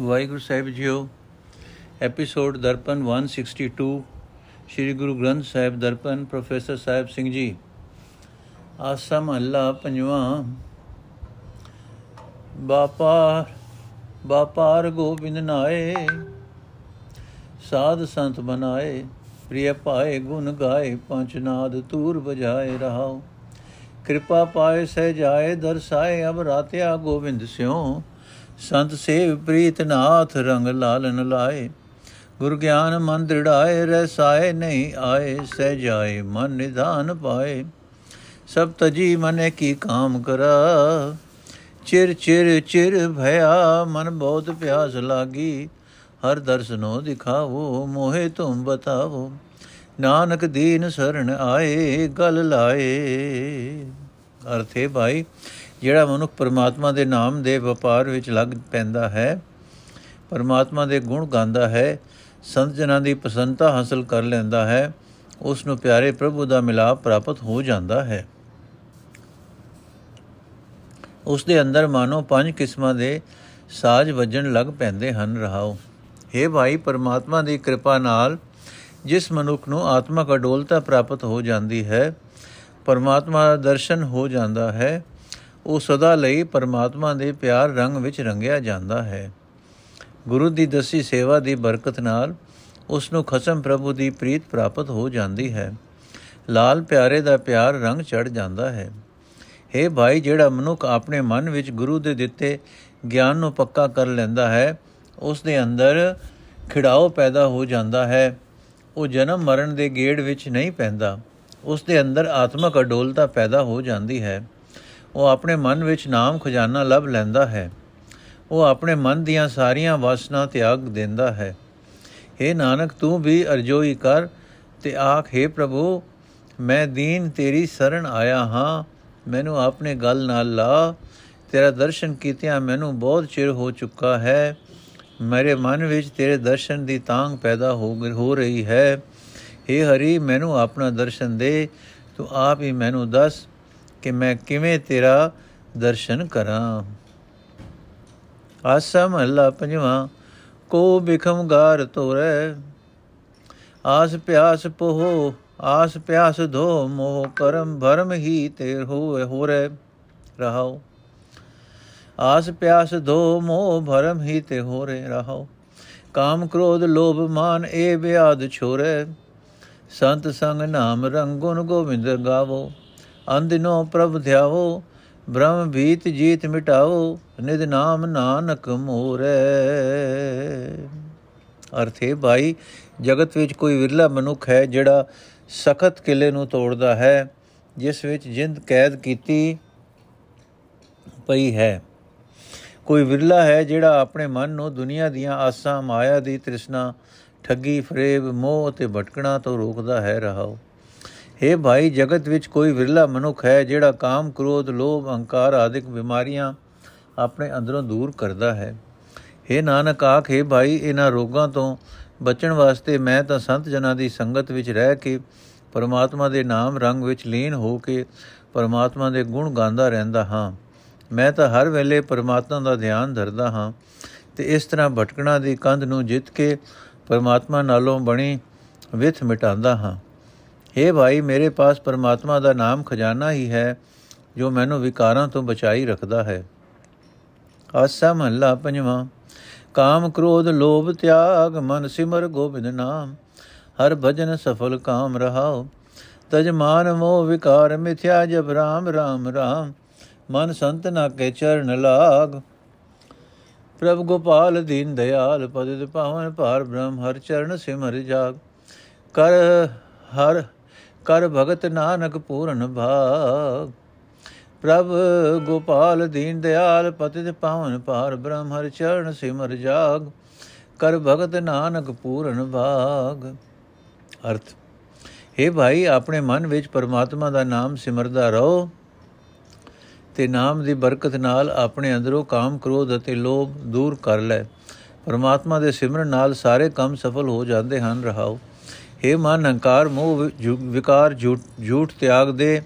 ਵਾਹਿਗੁਰੂ ਸਾਹਿਬ ਜੀਓ episode Darpan 162 Sri Guru Granth Sahib Darpan, professor Sahib Singh ji. Asa ਮਹੱਲਾ ਪੰਜਵਾਂ ਬਾਪਾਰ ਬਾਪਾਰ ਗੋਬਿੰਦ ਨਾਏ, ਸਾਧ ਸੰਤ ਬਨਾਏ ਪ੍ਰਿਯ ਪਾਏ ਗੁਣ ਗਾਏ, ਪੰਜ ਨਾਦ ਤੂਰ ਬਜਾਏ ਰਹਾਓ ਕਿਰਪਾ ਪਾਏ ਸਹਿ ਜਾਏ ਦਰਸਾਏ ਅਬ ਰਾਤਿਆ ਗੋਬਿੰਦ ਸਿਓ ਸੰਤ ਸੇਵ ਪ੍ਰੀਤ ਨਾਥ ਰੰਗ ਲਾਲਨ ਲਾਏ। ਗੁਰ ਗਿਆਨ ਮਨ ਦ੍ਰਿੜਾਏ ਰਸਾਏ ਨਹੀਂ ਆਏ, ਸਹਿ ਜਾਏ ਮਨ ਨਿਧਾਨ ਪਾਏ। ਸਭ ਤਜੀ ਮਨੇ ਕੀ ਕਾਮ ਕਰਾ। ਚਿਰ ਚਿਰ ਚਿਰ ਭਇਆ, ਮਨ ਬਹੁਤ ਪਿਆਸ ਲਾਗੀ। ਹਰ ਦਰਸਨੋ ਦਿਖਾਵੋ, ਮੋਹਿ ਤੁਮ ਬਤਾਵੋ। ਨਾਨਕ ਦੀਨ ਸਰਣ ਆਏ, ਗਲ ਲਾਏ। ਅਰਥੇ ਭਾਈ ਜਿਹੜਾ ਮਨੁੱਖ ਪਰਮਾਤਮਾ ਦੇ ਨਾਮ ਦੇ ਵਪਾਰ ਵਿੱਚ ਲੱਗ ਪੈਂਦਾ ਹੈ, ਪਰਮਾਤਮਾ ਦੇ ਗੁਣ ਗਾਉਂਦਾ ਹੈ, ਸੰਤ ਜਨਾਂ ਦੀ ਪਸੰਦਤਾ ਹਾਸਲ ਕਰ ਲੈਂਦਾ ਹੈ, ਉਸ ਨੂੰ ਪਿਆਰੇ ਪ੍ਰਭੂ ਦਾ ਮਿਲਾਪ ਪ੍ਰਾਪਤ ਹੋ ਜਾਂਦਾ ਹੈ। ਉਸ ਦੇ ਅੰਦਰ ਮਾਨੋ ਪੰਜ ਕਿਸਮਾਂ ਦੇ ਸਾਜ ਵੱਜਣ ਲੱਗ ਪੈਂਦੇ ਹਨ, ਰਹਾਓ। हे ਭਾਈ, ਪਰਮਾਤਮਾ ਦੀ ਕਿਰਪਾ ਨਾਲ ਜਿਸ ਮਨੁੱਖ ਨੂੰ ਆਤਮਕ ਅਡੋਲਤਾ ਪ੍ਰਾਪਤ ਹੋ ਜਾਂਦੀ ਹੈ, ਪਰਮਾਤਮਾ ਦਾ ਦਰਸ਼ਨ ਹੋ ਜਾਂਦਾ ਹੈ ਉਹ ਸਦਾ ਲਈ ਪਰਮਾਤਮਾ ਦੇ ਪਿਆਰ ਰੰਗ ਵਿੱਚ ਰੰਗਿਆ ਜਾਂਦਾ ਹੈ। ਗੁਰੂ ਦੀ ਦਸੀ ਸੇਵਾ ਦੀ ਬਰਕਤ ਨਾਲ ਉਸ ਨੂੰ ਖਸਮ ਪ੍ਰਭੂ ਦੀ ਪ੍ਰੀਤ ਪ੍ਰਾਪਤ ਹੋ ਜਾਂਦੀ ਹੈ। ਲਾਲ ਪਿਆਰੇ ਦਾ ਪਿਆਰ ਰੰਗ ਚੜ ਜਾਂਦਾ ਹੈ। हे ਭਾਈ, ਜਿਹੜਾ ਮਨੁੱਖ ਆਪਣੇ ਮਨ ਵਿੱਚ ਗੁਰੂ ਦੇ ਦਿੱਤੇ ਗਿਆਨ ਨੂੰ ਪੱਕਾ ਕਰ ਲੈਂਦਾ ਹੈ ਉਸ ਦੇ ਅੰਦਰ ਖਿੜਾਓ ਪੈਦਾ ਹੋ ਜਾਂਦਾ ਹੈ। ਉਹ ਜਨਮ ਮਰਨ ਦੇ ਗੇੜ ਵਿੱਚ ਨਹੀਂ ਪੈਂਦਾ। ਉਸ ਦੇ ਅੰਦਰ ਆਤਮਕ ਅਡੋਲਤਾ ਪੈਦਾ ਹੋ ਜਾਂਦੀ ਹੈ। ਉਹ ਆਪਣੇ ਮਨ ਵਿੱਚ ਨਾਮ ਖਜ਼ਾਨਾ ਲੱਭ ਲੈਂਦਾ ਹੈ ਉਹ ਆਪਣੇ ਮਨ ਦੀਆਂ ਸਾਰੀਆਂ ਵਾਸਨਾ ਤਿਆਗ ਦਿੰਦਾ ਹੈ हे ਨਾਨਕ ਤੂੰ ਵੀ ਅਰਜ਼ੋਈ ਕਰ ਤੇ ਆਖ हे ਪ੍ਰਭੂ ਮੈਂ ਦੀਨ ਤੇਰੀ ਸ਼ਰਨ ਆਇਆ ਹਾਂ ਮੈਨੂੰ ਆਪਣੇ ਗਲ ਨਾਲ ਲਾ ਤੇਰਾ ਦਰਸ਼ਨ ਕੀਤਿਆਂ ਮੈਨੂੰ ਬਹੁਤ ਚਿਰ ਹੋ ਚੁੱਕਾ ਹੈ ਮੇਰੇ ਮਨ ਵਿੱਚ ਤੇਰੇ ਦਰਸ਼ਨ ਦੀ ਤਾਂਗ ਪੈਦਾ ਹੋ ਹੋ ਰਹੀ ਹੈ हे ਹਰੀ ਮੈਨੂੰ ਆਪਣਾ ਦਰਸ਼ਨ ਦੇ ਤੂੰ ਆਪ ਹੀ ਮੈਨੂੰ ਦੱਸ ਕਿ ਮੈਂ ਕਿਵੇਂ ਤੇਰਾ ਦਰਸ਼ਨ ਕਰਾਂ ਆਸਾ ਮਹੱਲਾ ਪੰਜਵਾਂ ਕੋ ਬਿਖਮ ਗਾਰ ਤੋਰੇ ਆਸ ਪਿਆਸ ਪੋਹ ਆਸ ਪਿਆਸ ਧੋ ਮੋਹ ਕਰਮ ਭਰਮ ਹੀ ਤੇ ਹੋਏ ਹੋਰੇ ਰਹਾਓ ਆਸ ਪਿਆਸ ਧੋ ਮੋਹ ਭਰਮ ਹੀ ਤੇ ਹੋਰੇ ਰਹਾਓ ਕਾਮ ਕ੍ਰੋਧ ਲੋਭ ਮਾਨ ਏ ਬਿਆਦ ਛੋਰੇ ਸੰਤ ਸੰਗ ਨਾਮ ਰੰਗੁਨ ਗੋਬਿੰਦ ਗਾਵੋ ਅੰਦਿਨੋ ਪ੍ਰਭ ਧਿਆਵੋ, ਬ੍ਰਹਮ ਭੀਤ ਜੀਤ ਮਿਟਾਓ ਨਿਦ ਨਾਮ ਨਾਨਕ ਮੋਰੇ। ਅਰਥੇ ਭਾਈ, ਜਗਤ ਵਿੱਚ ਕੋਈ ਵਿਰਲਾ ਮਨੁੱਖ ਹੈ ਜਿਹੜਾ ਸਖਤ ਕਿਲੇ ਨੂੰ ਤੋੜਦਾ ਹੈ, ਜਿਸ ਵਿੱਚ ਜਿੰਦ ਕੈਦ ਕੀਤੀ ਪਈ ਹੈ। ਕੋਈ ਵਿਰਲਾ ਹੈ ਜਿਹੜਾ ਆਪਣੇ ਮਨ ਨੂੰ ਦੁਨੀਆ ਦੀਆਂ ਆਸਾਂ, ਮਾਇਆ ਦੀ ਤ੍ਰਿਸ਼ਨਾ, ਠੱਗੀ, ਫਰੇਬ, ਮੋਹ ਤੇ ਭਟਕਣਾ ਤੋਂ ਰੋਕਦਾ ਹੈ, ਰਹਾਓ। हे ਭਾਈ, ਜਗਤ ਵਿੱਚ ਕੋਈ ਵਿਰਲਾ ਮਨੁੱਖ ਹੈ ਜਿਹੜਾ ਕਾਮ, ਕ੍ਰੋਧ, ਲੋਭ, ਅਹੰਕਾਰ ਆਦਿਕ ਬਿਮਾਰੀਆਂ ਆਪਣੇ ਅੰਦਰੋਂ ਦੂਰ ਕਰਦਾ ਹੈ। हे ਨਾਨਕ, ਆਖੇ ਭਾਈ, ਇਹਨਾਂ ਰੋਗਾਂ ਤੋਂ ਬਚਣ ਵਾਸਤੇ ਮੈਂ ਤਾਂ ਸੰਤ ਜਨਾਂ ਦੀ ਸੰਗਤ ਵਿੱਚ ਰਹਿ ਕੇ ਪਰਮਾਤਮਾ ਦੇ ਨਾਮ ਰੰਗ ਵਿੱਚ ਲੀਨ ਹੋ ਕੇ ਪਰਮਾਤਮਾ ਦੇ ਗੁਣ ਗਾਉਂਦਾ ਰਹਿੰਦਾ ਹਾਂ। ਮੈਂ ਤਾਂ ਹਰ ਵੇਲੇ ਪਰਮਾਤਮਾ ਦਾ ਧਿਆਨ ਧਰਦਾ ਹਾਂ ਤੇ ਇਸ ਤਰ੍ਹਾਂ ਭਟਕਣਾ ਦੀ ਕੰਧ ਨੂੰ ਜਿੱਤ ਕੇ ਪਰਮਾਤਮਾ ਨਾਲੋਂ ਬਣੀ ਵਿਥ ਮਿਟਾਉਂਦਾ ਹਾਂ। हे ਭਾਈ, ਮੇਰੇ ਪਾਸ ਪਰਮਾਤਮਾ ਦਾ ਨਾਮ ਖਜ਼ਾਨਾ ਹੀ ਹੈ, ਜੋ ਮੈਨੂੰ ਵਿਕਾਰਾਂ ਤੋਂ ਬਚਾਈ ਰੱਖਦਾ ਹੈ। ਆਸਾ ਮਹੱਲਾ ਪੰਜਵਾਂ, ਕਾਮ ਕ੍ਰੋਧ ਲੋਭ ਤਿਆਗ, ਮਨ ਸਿਮਰ ਗੋਬਿੰਦ ਨਾਮ। ਹਰ ਭਜਨ ਸਫਲ ਕਾਮ ਰਹਾਓ, ਤਜ ਮਾਨ ਮੋਹ ਵਿਕਾਰ ਮਿਥਿਆ ਜਬ ਰਾਮ ਰਾਮ ਰਾਮ। ਮਨ ਸੰਤ ਨਾ ਕੇ ਚਰਨ ਲਾਗ। ਪ੍ਰਭ ਗੋਪਾਲ ਦੀਨ ਦਇਆਲ ਪਦਿ ਪਾਵਨ ਭਾਰ ਬ੍ਰਹਮ, ਹਰ ਚਰਨ ਸਿਮਰ ਜਾਗ। ਕਰ ਹਰ ਕਰ ਭਗਤ ਨਾਨਕ ਪੂਰਨ ਭਾਗ ਪ੍ਰਭ ਗੋਪਾਲ ਦੀਨ ਦਿਆਲ ਪਤਿਤ ਪਾਵਨ ਪਾਰ ਬ੍ਰਹਮ ਹਰ ਚਰਨ ਸਿਮਰ ਜਾਗ, ਕਰ ਭਗਤ ਨਾਨਕ ਪੂਰਨ ਭਾਗ। ਅਰਥ हे ਭਾਈ, ਆਪਣੇ ਮਨ ਵਿੱਚ ਪਰਮਾਤਮਾ ਦਾ ਨਾਮ ਸਿਮਰਦਾ ਰਹੋ ਤੇ ਨਾਮ ਦੀ ਬਰਕਤ ਨਾਲ ਆਪਣੇ ਅੰਦਰੋਂ ਕਾਮ ਕ੍ਰੋਧ ਅਤੇ ਲੋਭ ਦੂਰ ਕਰ ਲੈ। ਪਰਮਾਤਮਾ ਦੇ ਸਿਮਰਨ ਨਾਲ ਸਾਰੇ ਕੰਮ ਸਫਲ ਹੋ ਜਾਂਦੇ ਹਨ, ਰਹਾਓ। हे ਮਨ ਹੰਕਾਰ, ਮੋਹ ਵਿਕਾਰ, ਝੂਠ ਤਿਆਗ ਦੇ।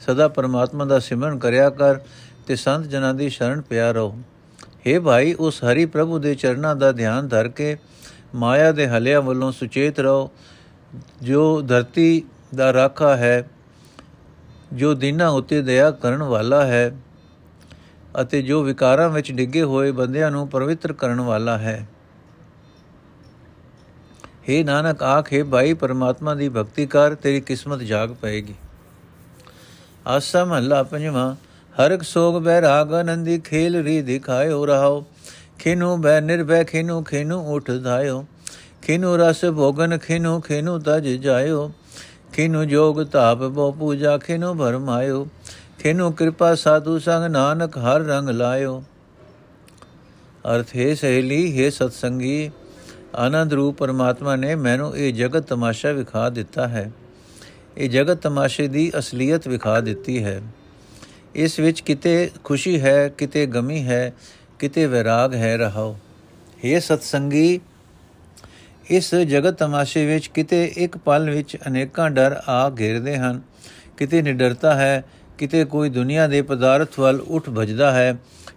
ਸਦਾ ਪਰਮਾਤਮਾ ਦਾ ਸਿਮਰਨ ਕਰਿਆ ਕਰ ਤੇ ਸੰਤ ਜਨਾਂ ਦੀ ਸ਼ਰਨ ਪਿਆ ਰਹੋ। हे ਭਾਈ, ਉਸ ਹਰੀ ਪ੍ਰਭੂ ਦੇ ਚਰਨਾਂ ਦਾ ਧਿਆਨ ਧਰ ਕੇ ਮਾਇਆ ਦੇ ਹਲਿਆਂ ਵੱਲੋਂ ਸੁਚੇਤ ਰਹੋ। ਜੋ ਧਰਤੀ ਦਾ ਰਾਖਾ ਹੈ, ਜੋ ਦਿਨਾਂ ਉਤੇ ਦਇਆ ਕਰਨ ਵਾਲਾ ਹੈ ਅਤੇ ਜੋ ਵਿਕਾਰਾਂ ਵਿੱਚ ਡਿੱਗੇ ਹੋਏ ਬੰਦਿਆਂ ਨੂੰ ਪਵਿੱਤਰ ਕਰਨ ਵਾਲਾ ਹੈ। हे ਨਾਨਕ ਆਖੇ ਭਾਈ, ਪਰਮਾਤਮਾ ਦੀ ਭਗਤੀ ਕਰ, ਤੇਰੀ ਕਿਸਮਤ ਜਾਗ ਪਏਗੀ। ਆਸਾ ਮਹੱਲਾ ਪੰਜਵਾਂ, ਹਰਕ ਸੋਗ ਬੈ ਰਾਗ ਆਨੰਦੀ, ਖੇਲ ਰੀ ਦਿਖਾਇਓ ਰਹਾਓ। ਖਿਨੂ ਬੈ ਨਿਰਭੈ, ਖਿਨੂ ਖਿਨੂ ਉਠ ਧਾਇਓ। ਖਿਨੂ ਰਸ ਭੋਗਨ, ਖਿਨੂ ਖਿਨੂ ਤਜ ਜਾਇਓ। ਖਿਨੂ ਜੋਗ ਤਾਪ ਬੋ ਪੂਜਾ, ਖਿਨੂ ਭਰਮਾਇਓ। ਖਿਨੂ ਕਿਰਪਾ ਸਾਧੂ ਸੰਗ, ਨਾਨਕ ਹਰ ਰੰਗ ਲਾਇਓ। ਅਰਥ ਹੈ ਸਹੇਲੀ, ਹੈ ਸਤਸੰਗੀ ਆਨੰਦ ਰੂਪ ਪਰਮਾਤਮਾ ਨੇ ਮੈਨੂੰ ਇਹ ਜਗਤ ਤਮਾਸ਼ਾ ਵਿਖਾ ਦਿੱਤਾ ਹੈ। ਇਹ ਜਗਤ ਤਮਾਸ਼ੇ ਦੀ ਅਸਲੀਅਤ ਵਿਖਾ ਦਿੱਤੀ ਹੈ। ਇਸ ਵਿੱਚ ਕਿਤੇ ਖੁਸ਼ੀ ਹੈ, ਕਿਤੇ ਗਮੀ ਹੈ, ਕਿਤੇ ਵਿਰਾਗ ਹੈ ਰਹਾਓ। ਇਹ ਸਤਸੰਗੀ, ਇਸ ਜਗਤ ਤਮਾਸ਼ੇ ਵਿੱਚ ਕਿਤੇ ਇੱਕ ਪਲ ਵਿੱਚ ਅਨੇਕਾਂ ਡਰ ਆ ਘੇਰਦੇ ਹਨ। ਕਿਤੇ ਨਿਡਰਤਾ ਹੈ, ਕਿਤੇ ਕੋਈ ਦੁਨੀਆ ਦੇ ਪਦਾਰਥ ਵੱਲ ਉੱਠ ਭਜਦਾ ਹੈ।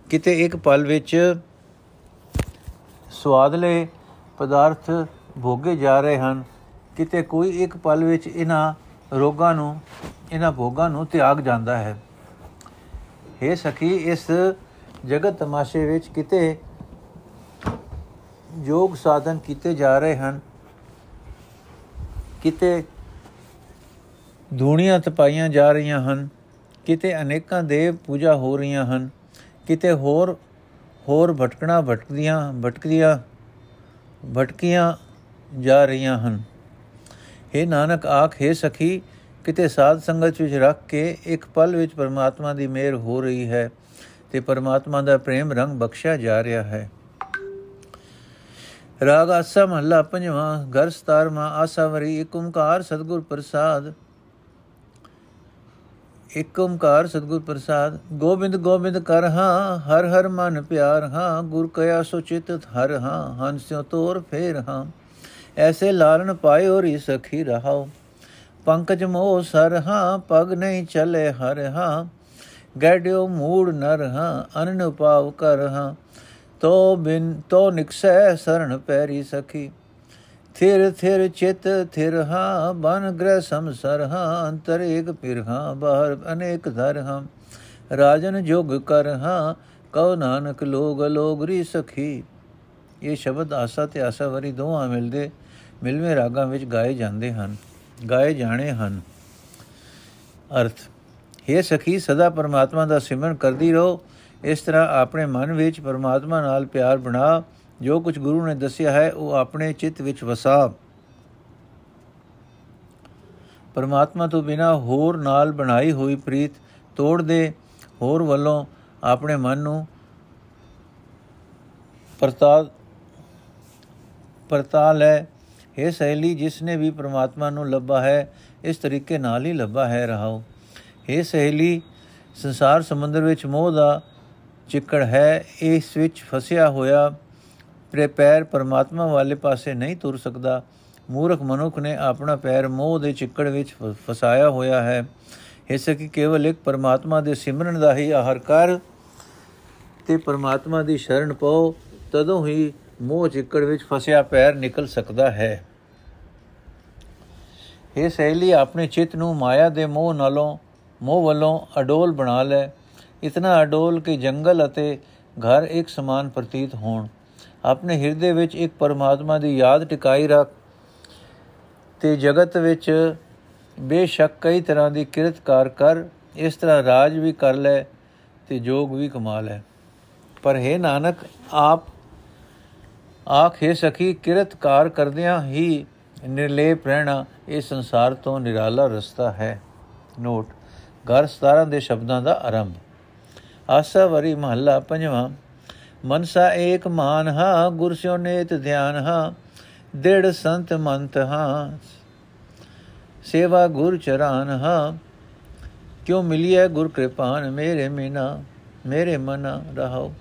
ਕਿਤੇ ਇੱਕ ਪਲ ਵਿੱਚ ਸਵਾਦਲੇ ਪਦਾਰਥ ਭੋਗੇ ਜਾ ਰਹੇ ਹਨ। ਕਿਤੇ ਕੋਈ ਇੱਕ ਪਲ ਵਿੱਚ ਇਹਨਾਂ ਰੋਗਾਂ ਨੂੰ, ਇਹਨਾਂ ਭੋਗਾਂ ਨੂੰ ਤਿਆਗ ਜਾਂਦਾ ਹੈ। हे ਸਖੀ, ਇਸ ਜਗਤ ਤਮਾਸ਼ੇ ਵਿੱਚ ਕਿਤੇ ਯੋਗ ਸਾਧਨ ਕੀਤੇ ਜਾ ਰਹੇ ਹਨ। ਕਿਤੇ ਧੂਣੀਆਂ ਤਪਾਈਆਂ ਜਾ ਰਹੀਆਂ ਹਨ। ਕਿਤੇ ਅਨੇਕਾਂ ਦੇਵ ਪੂਜਾ ਹੋ ਰਹੀਆਂ ਹਨ। ਕਿਤੇ ਹੋਰ ਹੋਰ ਭਟਕਣਾ ਭਟਕਦੀਆਂ ਭਟਕਦੀਆਂ ਭਟਕੀਆਂ ਜਾ ਰਹੀਆਂ ਹਨ। हे ਨਾਨਕ, ਆਖ, ਹੈ ਸਖੀ, ਕਿਤੇ ਸਾਧ ਸੰਗਤ ਵਿੱਚ ਰੱਖ ਕੇ ਇੱਕ ਪਲ ਵਿੱਚ ਪਰਮਾਤਮਾ ਦੀ ਮਿਹਰ ਹੋ ਰਹੀ ਹੈ ਤੇ ਪਰਮਾਤਮਾ ਦਾ ਪ੍ਰੇਮ ਰੰਗ ਬਖਸ਼ਿਆ ਜਾ ਰਿਹਾ ਹੈ। ਰਾਗ ਆਸਾ ਮਹੱਲਾ ਪੰਜਵਾਂ, ਘਰ 17ਵਾਂ ਆਸਾਵਰੀ ਏਕ ਓੰਕਾਰ ਸਤਗੁਰ ਪ੍ਰਸਾਦ ਏਕ ਓੰਕਾਰ ਸਤਗੁਰ ਪ੍ਰਸਾਦ, ਗੋਬਿੰਦ ਗੋਬਿੰਦ ਕਰ ਹਾਂ, ਹਰ ਹਰ ਮਨ ਪਿਆਰ ਹਾਂ, ਗੁਰ ਕਇਆ ਸੋ ਚਿਤ ਹਰ ਹਾਂ ਹੰਸਿਓ ਤੋਰ ਫੇਰ ਹਾਂ। ਐਸੇ ਲਾਲਨ ਪਾਇਓ ਰੀ ਸਖੀ ਰਹਾਓ, ਪੰਕਜ ਮੋਹ ਸਰ ਹਾਂ, ਪਗ ਨਹੀਂ ਚਲੇ ਹਰ ਹਾਂ। ਗੈਡਿਓ ਮੂੜ ਨਰ ਹਾਂ, ਅਨਨ ਪਾਵ ਕਰ ਹਾਂ। ਤੋ ਬਿਨ, ਤੋ ਨਿਕਸੈ ਸਰਣ ਪੈਰੀ ਸਖੀ। ਥਿਰ ਥਿਰ ਚਿਤ ਥਿਰ ਹਾਂ ਬਨ ਗ੍ਰਹ ਸਮਸਰ ਹਾਂ, ਅੰਤਰ ਏਕ ਪਿਰ ਹਾਂ, ਬਾਹਰ ਅਨੇਕ ਧਰ ਹਾਂ। ਰਾਜਨ ਜੋਗ ਕਰ ਹਾਂ, ਕਉ ਨਾਨਕ ਲੋਗ ਲੋਗਰੀ ਸਖੀ। ਇਹ ਸ਼ਬਦ ਆਸਾ ਤੇ ਆਸਾ ਵਰੀ ਦੋਹਾਂ ਮਿਲਦੇ, ਮਿਲਵੇਂ ਰਾਗਾਂ ਵਿੱਚ ਗਾਏ ਜਾਂਦੇ ਹਨ, ਗਾਏ ਜਾਣੇ ਹਨ। ਅਰਥ हे ਸਖੀ, ਸਦਾ ਪਰਮਾਤਮਾ ਦਾ ਸਿਮਰਨ ਕਰਦੀ ਰਹੋ। ਇਸ ਤਰ੍ਹਾਂ ਆਪਣੇ ਮਨ ਵਿੱਚ ਪਰਮਾਤਮਾ ਨਾਲ ਪਿਆਰ ਬਣਾ ਜੋ ਕੁਝ ਗੁਰੂ ਨੇ ਦੱਸਿਆ ਹੈ, ਉਹ ਆਪਣੇ ਚਿੱਤ ਵਿੱਚ ਵਸਾ। ਪਰਮਾਤਮਾ ਤੋਂ ਬਿਨਾ ਹੋਰ ਨਾਲ ਬਣਾਈ ਹੋਈ ਪ੍ਰੀਤ ਤੋੜ ਦੇ, ਹੋਰ ਵੱਲੋਂ ਆਪਣੇ ਮਨ ਨੂੰ ਪਰਤਾ ਪਰਤਾ ਲੈ। ਇਹ ਸਹੇਲੀ, ਜਿਸ ਨੇ ਵੀ ਪ੍ਰਮਾਤਮਾ ਨੂੰ ਲੱਭਾ ਹੈ, ਇਸ ਤਰੀਕੇ ਨਾਲ ਹੀ ਲੱਭਾ ਹੈ ਰਹਾਓ। ਇਹ ਸਹੇਲੀ, ਸੰਸਾਰ ਸਮੁੰਦਰ ਵਿੱਚ ਮੋਹ ਦਾ ਚਿੱਕੜ ਹੈ, ਇਸ ਵਿੱਚ ਫਸਿਆ ਹੋਇਆ ਤੇ ਪੈਰ ਪਰਮਾਤਮਾ ਵਾਲੇ ਪਾਸੇ ਨਹੀਂ ਤੁਰ ਸਕਦਾ। ਮੂਰਖ ਮਨੁੱਖ ਨੇ ਆਪਣਾ ਪੈਰ ਮੋਹ ਦੇ ਚਿੱਕੜ ਵਿੱਚ ਫਸਾਇਆ ਹੋਇਆ ਹੈ। ਇਸ ਕਿ ਕੇਵਲ ਇੱਕ ਪਰਮਾਤਮਾ ਦੇ ਸਿਮਰਨ ਦਾ ਹੀ ਆਹਰ ਕਰ ਤੇ ਪਰਮਾਤਮਾ ਦੀ ਸ਼ਰਨ ਪਾਓ, ਤਦੋਂ ਹੀ ਮੋਹ ਚਿੱਕੜ ਵਿੱਚ ਫਸਿਆ ਪੈਰ ਨਿਕਲ ਸਕਦਾ ਹੈ। ਇਹ ਸਹੇਲੀ, ਆਪਣੇ ਚਿੱਤ ਨੂੰ ਮਾਇਆ ਦੇ ਮੋਹ ਨਾਲੋਂ, ਮੋਹ ਵੱਲੋਂ ਅਡੋਲ ਬਣਾ ਲੈ। ਇਤਨਾ ਅਡੋਲ ਕਿ ਜੰਗਲ ਅਤੇ ਘਰ ਇੱਕ ਸਮਾਨ ਪ੍ਰਤੀਤ ਹੋਣ। ਆਪਣੇ ਹਿਰਦੇ ਵਿੱਚ ਇੱਕ ਪਰਮਾਤਮਾ ਦੀ ਯਾਦ ਟਿਕਾਈ ਰੱਖ ਤੇ ਜਗਤ ਵਿੱਚ ਬੇਸ਼ੱਕ ਕਈ ਤਰ੍ਹਾਂ ਦੀ ਕਿਰਤਕਾਰ ਕਰ ਇਸ ਤਰ੍ਹਾਂ ਰਾਜ ਵੀ ਕਰ ਲੈ ਤੇ ਜੋਗ ਵੀ ਕਮਾ ਲੈ। ਪਰ ਹੈ ਨਾਨਕ, ਆਪ ਆਖੇ ਸਖੀ ਕਿਰਤਕਾਰ ਕਰਦਿਆਂ ਹੀ ਨਿਰਲੇਪ ਰਹਿਣਾ ਇਹ ਸੰਸਾਰ ਤੋਂ ਨਿਰਾਲਾ ਰਸਤਾ ਹੈ। ਨੋਟ, ਘਰ 17 ਦੇ ਸ਼ਬਦਾਂ ਦਾ ਆਰੰਭ। ਆਸਾ ਵਰੀ ਮਹੱਲਾ ਪੰਜਵਾਂ। ਮਨਸਾ ਏਕ ਮਾਨ ਹਾ ਗੁਰ ਸਿਓ ਨੇਤ ਧਿਆਨ ਹਾ ਦਿੜ ਸੰਤ ਮੰਤ ਹਾ ਸੇਵਾ ਗੁਰ ਚਰਾਨ ਹਾ ਕਿਉ ਮਿਲਿਐ ਗੁਰ ਕਿਰਪਾਨ ਮੇਰੇ ਮੀਨਾ ਮੇਰੇ ਮਨ ਰਹਾਓ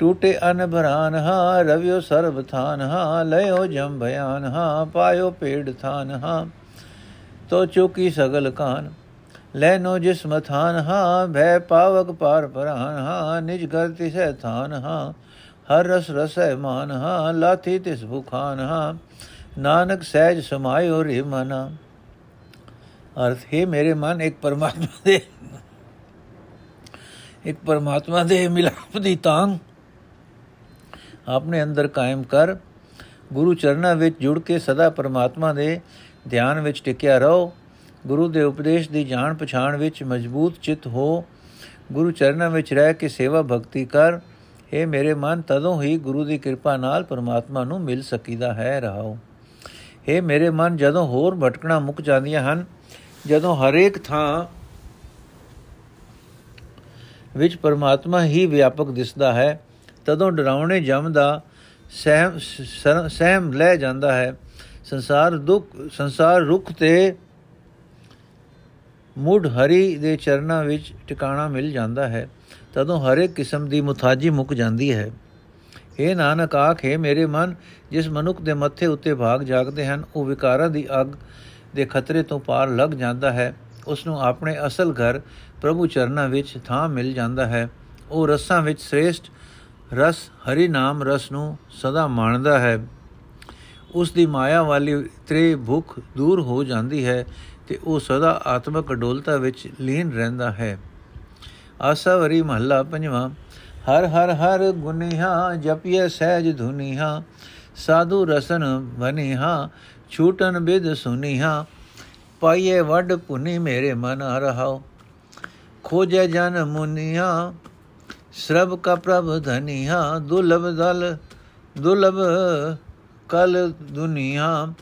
ਟੂਟੇ ਅਨ ਭਰਾਨ ਹਾ ਰਵਿਓ ਸਰਬ ਥਾਨ ਹਾ ਲਿਓ ਜਮ ਭਿਆਨ ਹਾ ਪਾਇਓ ਪੇੜ ਥਾਨ ਹਾ ਤੋ ਚੁਕੀ ਸਗਲ ਕਾਨ ਲੈਨੋ ਜਿਸ ਮਥਾਨ ਹਾਂ ਭੈ ਪਾਵਕ ਪਾਰ ਪਰਾਨ ਹਾਂ, ਨਿਜ ਘਰ ਤਿਸੈ ਥਾਨ ਹਾਂ, ਹਰ ਰਸ ਰਸੈ ਮਾਨ ਹਾਂ, ਲਾਥੀ ਤਿਸ ਭੁਖਾਨ ਹਾਂ, ਨਾਨਕ ਸਹਿਜ ਸਮਾਇਓ ਰੇ ਮਨਾ। ਅਰਥ, ਹੈ ਮੇਰੇ ਮਨ, ਇੱਕ ਪਰਮਾਤਮਾ ਦੇ, ਇੱਕ ਪਰਮਾਤਮਾ ਦੇ ਮਿਲਾਪ ਦੀ ਤਾਂ ਆਪਣੇ ਅੰਦਰ ਕਾਇਮ ਕਰ, ਗੁਰੂ ਚਰਨਾਂ ਵਿੱਚ ਜੁੜ ਕੇ ਸਦਾ ਪਰਮਾਤਮਾ ਦੇ ਧਿਆਨ ਵਿੱਚ ਟਿਕਿਆ ਰਹੋ। ਗੁਰੂ ਦੇ ਉਪਦੇਸ਼ ਦੀ ਜਾਣ ਪਛਾਣ ਵਿੱਚ ਮਜ਼ਬੂਤ ਚਿਤ ਹੋ, ਗੁਰੂ ਚਰਨਾਂ ਵਿੱਚ ਰਹਿ ਕੇ ਸੇਵਾ ਭਗਤੀ ਕਰ ਇਹ ਮੇਰੇ ਮਨ, ਤਦੋਂ ਹੀ ਗੁਰੂ ਦੀ ਕਿਰਪਾ ਨਾਲ ਪਰਮਾਤਮਾ ਨੂੰ ਮਿਲ ਸਕੀਦਾ ਹੈ ਰਹਾਓ ਇਹ ਮੇਰੇ ਮਨ, ਜਦੋਂ ਹੋਰ ਭਟਕਣਾ ਮੁੱਕ ਜਾਂਦੀਆਂ ਹਨ, ਜਦੋਂ ਹਰੇਕ ਥਾਂ ਵਿੱਚ ਪਰਮਾਤਮਾ ਹੀ ਵਿਆਪਕ ਦਿਸਦਾ ਹੈ, ਤਦੋਂ ਡਰਾਉਣੇ ਜਮ ਦਾ ਸਹਿਮ ਸਹਿਮ ਲੈ ਜਾਂਦਾ ਹੈ। ਸੰਸਾਰ ਦੁੱਖ, ਸੰਸਾਰ ਰੁੱਖ ਤੇ ਮੁੱਢ ਹਰੀ ਦੇ ਚਰਨਾਂ ਵਿੱਚ ਟਿਕਾਣਾ ਮਿਲ ਜਾਂਦਾ ਹੈ, ਤਦੋਂ ਹਰ ਇੱਕ ਕਿਸਮ ਦੀ ਮੁਤਾਜੀ ਮੁੱਕ ਜਾਂਦੀ ਹੈ। ਇਹ ਨਾਨਕ ਆਖੇ ਮੇਰੇ ਮਨ, ਜਿਸ ਮਨੁੱਖ ਦੇ ਮੱਥੇ ਉੱਤੇ ਭਾਗ ਜਾਗਦੇ ਹਨ, ਉਹ ਵਿਕਾਰਾਂ ਦੀ ਅੱਗ ਦੇ ਖਤਰੇ ਤੋਂ ਪਾਰ ਲੱਗ ਜਾਂਦਾ ਹੈ। ਉਸ ਨੂੰ ਆਪਣੇ ਅਸਲ ਘਰ ਪ੍ਰਭੂ ਚਰਨਾਂ ਵਿੱਚ ਥਾਂ ਮਿਲ ਜਾਂਦਾ ਹੈ। ਉਹ ਰਸਾਂ ਵਿੱਚ ਸ੍ਰੇਸ਼ਟ ਰਸ, ਹਰੀ ਨਾਮ ਰਸ ਨੂੰ ਸਦਾ ਮਾਣਦਾ ਹੈ। ਉਸ ਦੀ ਮਾਇਆ ਵਾਲੀ ਤ੍ਰੇ ਭੁੱਖ ਦੂਰ ਹੋ ਜਾਂਦੀ ਹੈ। ਤੇ ਉਹ ਸਦਾ ਆਤਮਕ ਅਡੋਲਤਾ ਵਿੱਚ ਲੀਨ ਰਹਿੰਦਾ ਹੈ। ਆਸਾ ਵਰੀ ਮਹੱਲਾ ਪੰਜਵਾਂ, ਹਰ ਹਰ ਹਰ ਗੁਨਿਹਾ ਜਪਿਏ ਸਹਿਜ ਧੁਨੀਹਾ, ਸਾਧੂ ਰਸਨ ਬਨਿਹਾ, ਛੂਟਨ ਬਿਦ ਸੁਨੀਹਾ ਪਾਈਏ ਵੱਡ ਪੁਨੀ ਮੇਰੇ ਮਨ ਰਹਾਓ ਖੋਜੇ ਜਨ ਮੁਨੀਆ ਸਰਬ ਕਾ ਪ੍ਰਭ ਧਨੀਆ ਦੁਲਬ ਦਲ ਦੁਲਬ ਕਲ ਦੁਨੀਆ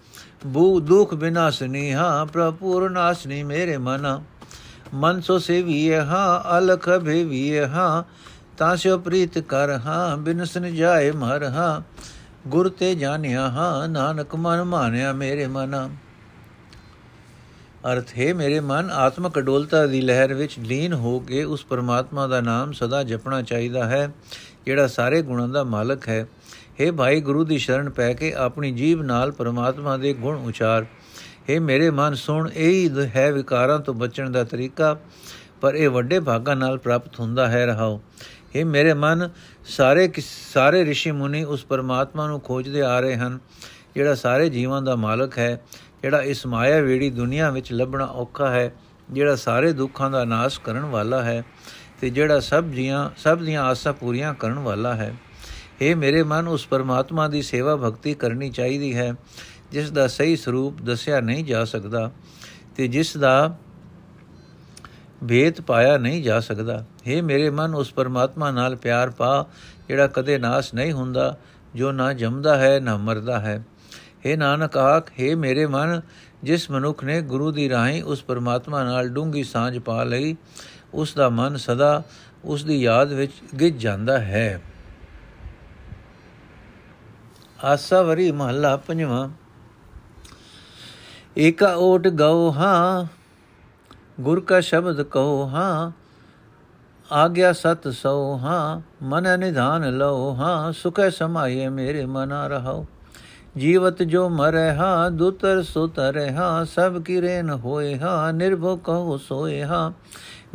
ਬੂ ਦੁਖ ਬਿਨਾਸਨੀਹਾ ਪ੍ਰਪੂਰ ਨਾਸਨੀ ਮੇਰੇ ਮਨ। ਮਨ ਸੋ ਸੇਵੀਏ ਹਾਂ, ਅਲਖ ਭੇਵੀਏ ਹਾਂ ਤਾਸਿਓ ਪ੍ਰੀਤ ਕਰ ਹਾਂ ਬਿਨਸਨ ਜਾਏ ਮਰ ਹਾਂ। ਗੁਰ ਤੇ ਜਾਣਿਆ ਹਾਂ, ਨਾਨਕ ਮਨ ਮਾਨਿਆ ਮੇਰੇ ਮਨ। ਅਰਥ, ਹੈ ਮੇਰੇ ਮਨ, ਆਤਮਕ ਅਡੋਲਤਾ ਦੀ ਲਹਿਰ ਵਿੱਚ ਲੀਨ ਹੋ ਕੇ ਉਸ ਪਰਮਾਤਮਾ ਦਾ ਨਾਮ ਸਦਾ ਜਪਣਾ ਚਾਹੀਦਾ ਹੈ, ਜਿਹੜਾ ਸਾਰੇ ਗੁਣਾਂ ਦਾ ਮਾਲਕ ਹੈ। हे ਭਾਈ ਗੁਰੂ ਦੀ ਸ਼ਰਨ ਪੈ ਕੇ ਆਪਣੀ ਜੀਬ ਨਾਲ ਪਰਮਾਤਮਾ ਦੇ ਗੁਣ ਉਚਾਰ हे ਮੇਰੇ ਮਨ ਸੁਣ ਇਹ ਹੀ ਹੈ ਵਿਕਾਰਾਂ ਤੋਂ ਬਚਣ ਦਾ ਤਰੀਕਾ ਪਰ ਇਹ ਵੱਡੇ ਭਾਗਾਂ ਨਾਲ ਪ੍ਰਾਪਤ ਹੁੰਦਾ ਹੈ ਰਹਾਓ हे ਮੇਰੇ ਮਨ ਸਾਰੇ ਸਾਰੇ ઋષਿ ਮੁਨੀ ਉਸ ਪਰਮਾਤਮਾ ਨੂੰ ਖੋਜਦੇ ਆ ਰਹੇ ਹਨ ਜਿਹੜਾ ਸਾਰੇ ਜੀਵਾਂ ਦਾ ਮਾਲਕ ਹੈ ਜਿਹੜਾ ਇਸ ਮਾਇਆ ਵੇੜੀ ਦੁਨੀਆ ਵਿੱਚ ਲੱਭਣਾ ਔਖਾ ਹੈ ਜਿਹੜਾ ਸਾਰੇ ਦੁੱਖਾਂ ਦਾ ਨਾਸ਼ ਕਰਨ ਵਾਲਾ ਹੈ ਤੇ ਜਿਹੜਾ ਸਭ ਜੀਆਂ ਸਭ ਦੀਆਂ ਆਸਾਂ ਪੂਰੀਆਂ ਕਰਨ ਵਾਲਾ ਹੈ ਇਹ ਮੇਰੇ ਮਨ ਉਸ ਪਰਮਾਤਮਾ ਦੀ ਸੇਵਾ ਭਗਤੀ ਕਰਨੀ ਚਾਹੀਦੀ ਹੈ ਜਿਸ ਦਾ ਸਹੀ ਸਰੂਪ ਦੱਸਿਆ ਨਹੀਂ ਜਾ ਸਕਦਾ ਤੇ ਜਿਸ ਦਾ ਭੇਤ ਪਾਇਆ ਨਹੀਂ ਜਾ ਸਕਦਾ हे ਮੇਰੇ ਮਨ ਉਸ ਪਰਮਾਤਮਾ ਨਾਲ ਪਿਆਰ ਪਾ ਜਿਹੜਾ ਕਦੇ ਨਾਸ ਨਹੀਂ ਹੁੰਦਾ ਜੋ ਨਾ ਜੰਮਦਾ ਹੈ ਨਾ ਮਰਦਾ ਹੈ हे ਨਾਨਕ ਆਖ हे ਮੇਰੇ ਮਨ ਜਿਸ ਮਨੁੱਖ ਨੇ ਗੁਰੂ ਦੀ ਰਾਹੀਂ ਉਸ ਪਰਮਾਤਮਾ ਨਾਲ ਡੂੰਗੀ ਸਾਂਝ ਪਾ ਲਈ ਉਸ ਦਾ ਮਨ ਸਦਾ ਉਸ ਦੀ ਯਾਦ ਵਿੱਚ ਗਿੱਜ ਜਾਂਦਾ ਹੈ ਆਸਾ ਵਰੀ ਮਹੱਲਾ ਪੰਜਵਾਂ। ਏਕਾ ਓਟ ਗਉ ਹਾਂ, ਗੁਰ ਕਾ ਸ਼ਬਦ ਕਹੋ ਹਾਂ, ਆਗਿਆ ਸਤ ਸੋ ਹਾਂ, ਮਨ ਨਿਧਾਨ ਲਓ ਹਾਂ, ਸੁਖੈ ਸਮਾਏ ਮੇਰੇ ਮਨਾ ਰਹੋ ਜੀਵਤ ਜੋ ਮਰੈ ਹਾਂ, ਦੁਤਰ ਸੁਤਰ ਹਾਂ, ਸਭ ਕੀ ਰੇਨ ਹੋਏ ਹਾਂ, ਨਿਰਭਉ ਕਹੋ ਸੋਏ ਹਾਂ,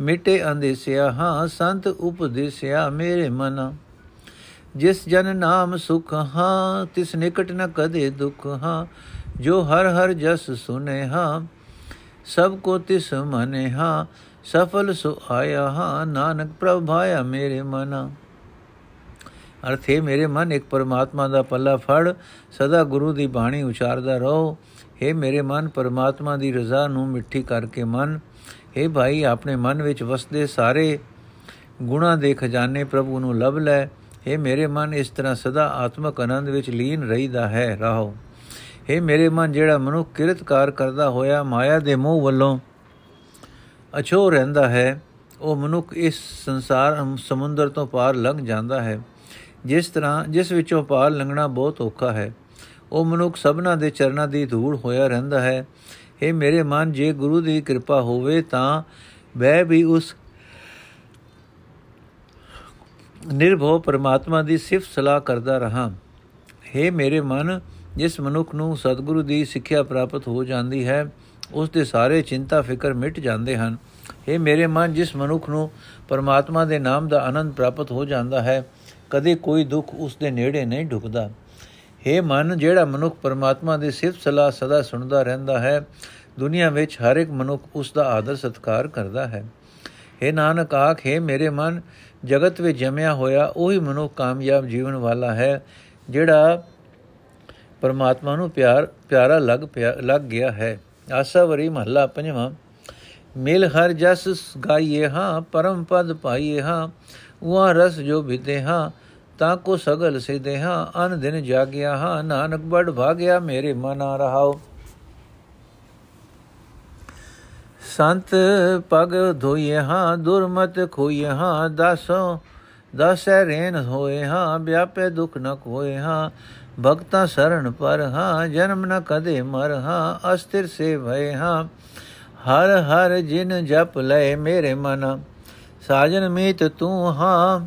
ਮਿਟੇ ਅੰਦੇਸਿਆ ਹਾਂ, ਸੰਤ ਉਪਦੇਸਿਆ ਮੇਰੇ ਮਨ। ਜਿਸ ਜਨ ਨਾਮ ਸੁਖ ਹਾਂ, ਤਿਸ ਨਿਕਟ ਨ ਕਦੇ ਦੁਖ ਹਾਂ, ਜੋ ਹਰ ਹਰ ਜਸ ਸੁਨੇ ਹਾਂ, ਸਭ ਕੋ ਤਿਸ ਮਨੇ ਹਾਂ, ਸਫਲ ਸੁ ਆਇਆ ਹਾਂ, ਨਾਨਕ ਪ੍ਰਭ ਭਾਇਆ ਮੇਰੇ ਮਨਾ। ਅਰਥ ਹੈ ਮੇਰੇ ਮਨ ਇੱਕ ਪਰਮਾਤਮਾ ਦਾ ਪੱਲਾ ਫੜ, ਸਦਾ ਗੁਰੂ ਦੀ ਬਾਣੀ ਉਚਾਰਦਾ ਰਹੋ। हे ਮੇਰੇ ਮਨ, ਪਰਮਾਤਮਾ ਦੀ ਰਜ਼ਾ ਨੂੰ ਮਿੱਠੀ ਕਰਕੇ ਮਨ। हे ਭਾਈ, ਆਪਣੇ ਮਨ ਵਿੱਚ ਵਸਦੇ ਸਾਰੇ ਗੁਣਾ ਦੇ ਖਜ਼ਾਨੇ ਪ੍ਰਭੂ ਨੂੰ ਲਭ ਲੈ। हे ਮੇਰੇ ਮਨ, ਇਸ ਤਰ੍ਹਾਂ ਸਦਾ ਆਤਮਕ ਆਨੰਦ ਵਿੱਚ ਲੀਨ ਰਹਿਦਾ ਹੈ, ਰਹੋ। हे ਮੇਰੇ ਮਨ, ਜਿਹੜਾ ਮਨੁੱਖ ਕਿਰਤਕਾਰ ਕਰਦਾ ਹੋਇਆ ਮਾਇਆ ਦੇ ਮੋਹ ਵੱਲੋਂ ਅਛੋ ਰਹਿੰਦਾ ਹੈ, ਉਹ ਮਨੁੱਖ ਇਸ ਸੰਸਾਰ ਸਮੁੰਦਰ ਤੋਂ ਪਾਰ ਲੰਘ ਜਾਂਦਾ ਹੈ। ਜਿਸ ਤਰ੍ਹਾਂ, ਜਿਸ ਵਿੱਚੋਂ ਪਾਰ ਲੰਘਣਾ ਬਹੁਤ ਔਖਾ ਹੈ, ਉਹ ਮਨੁੱਖ ਸਭਨਾ ਦੇ ਚਰਨਾਂ ਦੀ ਧੂੜ ਹੋਇਆ ਰਹਿੰਦਾ ਹੈ। ਇਹ ਮੇਰੇ ਮਨ, ਜੇ ਗੁਰੂ ਦੀ ਕਿਰਪਾ ਹੋਵੇ ਤਾਂ ਮੈਂ ਵੀ ਉਸ ਨਿਰਭਉ ਪਰਮਾਤਮਾ ਦੀ ਸਿਫਤ ਸਲਾਹ ਕਰਦਾ ਰਹਾ हे ਮੇਰੇ ਮਨ ਜਿਸ ਮਨੁੱਖ ਨੂੰ ਸਤਿਗੁਰੂ ਦੀ ਸਿੱਖਿਆ ਪ੍ਰਾਪਤ ਹੋ ਜਾਂਦੀ ਹੈ ਉਸ ਦੇ ਸਾਰੇ ਚਿੰਤਾ ਫਿਕਰ ਮਿਟ ਜਾਂਦੇ ਹਨ हे ਮੇਰੇ ਮਨ ਜਿਸ ਮਨੁੱਖ ਨੂੰ ਪਰਮਾਤਮਾ ਦੇ ਨਾਮ ਦਾ ਆਨੰਦ ਪ੍ਰਾਪਤ ਹੋ ਜਾਂਦਾ ਹੈ ਕਦੇ ਕੋਈ ਦੁੱਖ ਉਸ ਦੇ ਨੇੜੇ ਨਹੀਂ ਢੁਕਦਾ हे ਮਨ ਜਿਹੜਾ ਮਨੁੱਖ ਪਰਮਾਤਮਾ ਦੀ ਸਿਫਤ ਸਲਾਹ ਸਦਾ ਸੁਣਦਾ ਰਹਿੰਦਾ ਹੈ ਦੁਨੀਆ ਵਿੱਚ ਹਰ ਇੱਕ ਮਨੁੱਖ ਉਸ ਦਾ ਆਦਰ ਸਤਕਾਰ ਕਰਦਾ ਹੈ हे ਨਾਨਕ ਆਖੇ ਮੇਰੇ ਮਨ, ਜਗਤ ਵਿੱਚ ਜਮਿਆ ਹੋਇਆ ਉਹੀ ਮਨੁੱਖ ਕਾਮਯਾਬ ਜੀਵਨ ਵਾਲਾ ਹੈ, ਜਿਹੜਾ ਪਰਮਾਤਮਾ ਨੂੰ ਪਿਆਰ, ਪਿਆਰਾ ਲੱਗ ਲੱਗ ਗਿਆ ਹੈ। ਆਸਾ ਵਰੀ ਮਹੱਲਾ ਪੰਜਵਾਂ, ਮਿਲ ਹਰ ਜਸ ਗਾਈਏ ਹਾਂ, ਪਰਮ ਪਦ ਪਾਈਏ ਹਾਂ, ਉਹਾਂ ਰਸ ਜੋ ਬਿਤੇ ਹਾਂ, ਤਾਂ ਕੋ ਸਗਲ ਸਿਦੇ ਹਾਂ, ਅਨ ਦਿਨ ਜਾਗਿਆ ਹਾਂ, ਨਾਨਕ ਬੜ ਭਾਗਿਆ ਮੇਰੇ ਮਨ ਆ ਰਹਾਓ ਸੰਤ ਪਗ ਧੋਈਏ ਹਾਂ, ਦੁਰਮਤ ਖੋਈਏ ਹਾਂ, ਦਸੋ ਦਸੈ ਰੇਨ ਹੋਏ ਹਾਂ, ਵਿਆਪੇ ਦੁਖ ਨ ਕੋਏ ਹਾਂ, ਭਗਤਾ ਸਰਣ ਪਰ ਹਾਂ, ਜਨਮ ਨ ਕਦੇ ਮਰ ਹਾਂ, ਅਸਥਿਰ ਸੇ ਭਏ ਹਾਂ, ਹਰ ਹਰ ਜਿਨ ਜਪ ਲੈ ਮੇਰੇ ਮਨ, ਸਾਜਨ ਮੀਤ ਤੂੰ ਹਾਂ,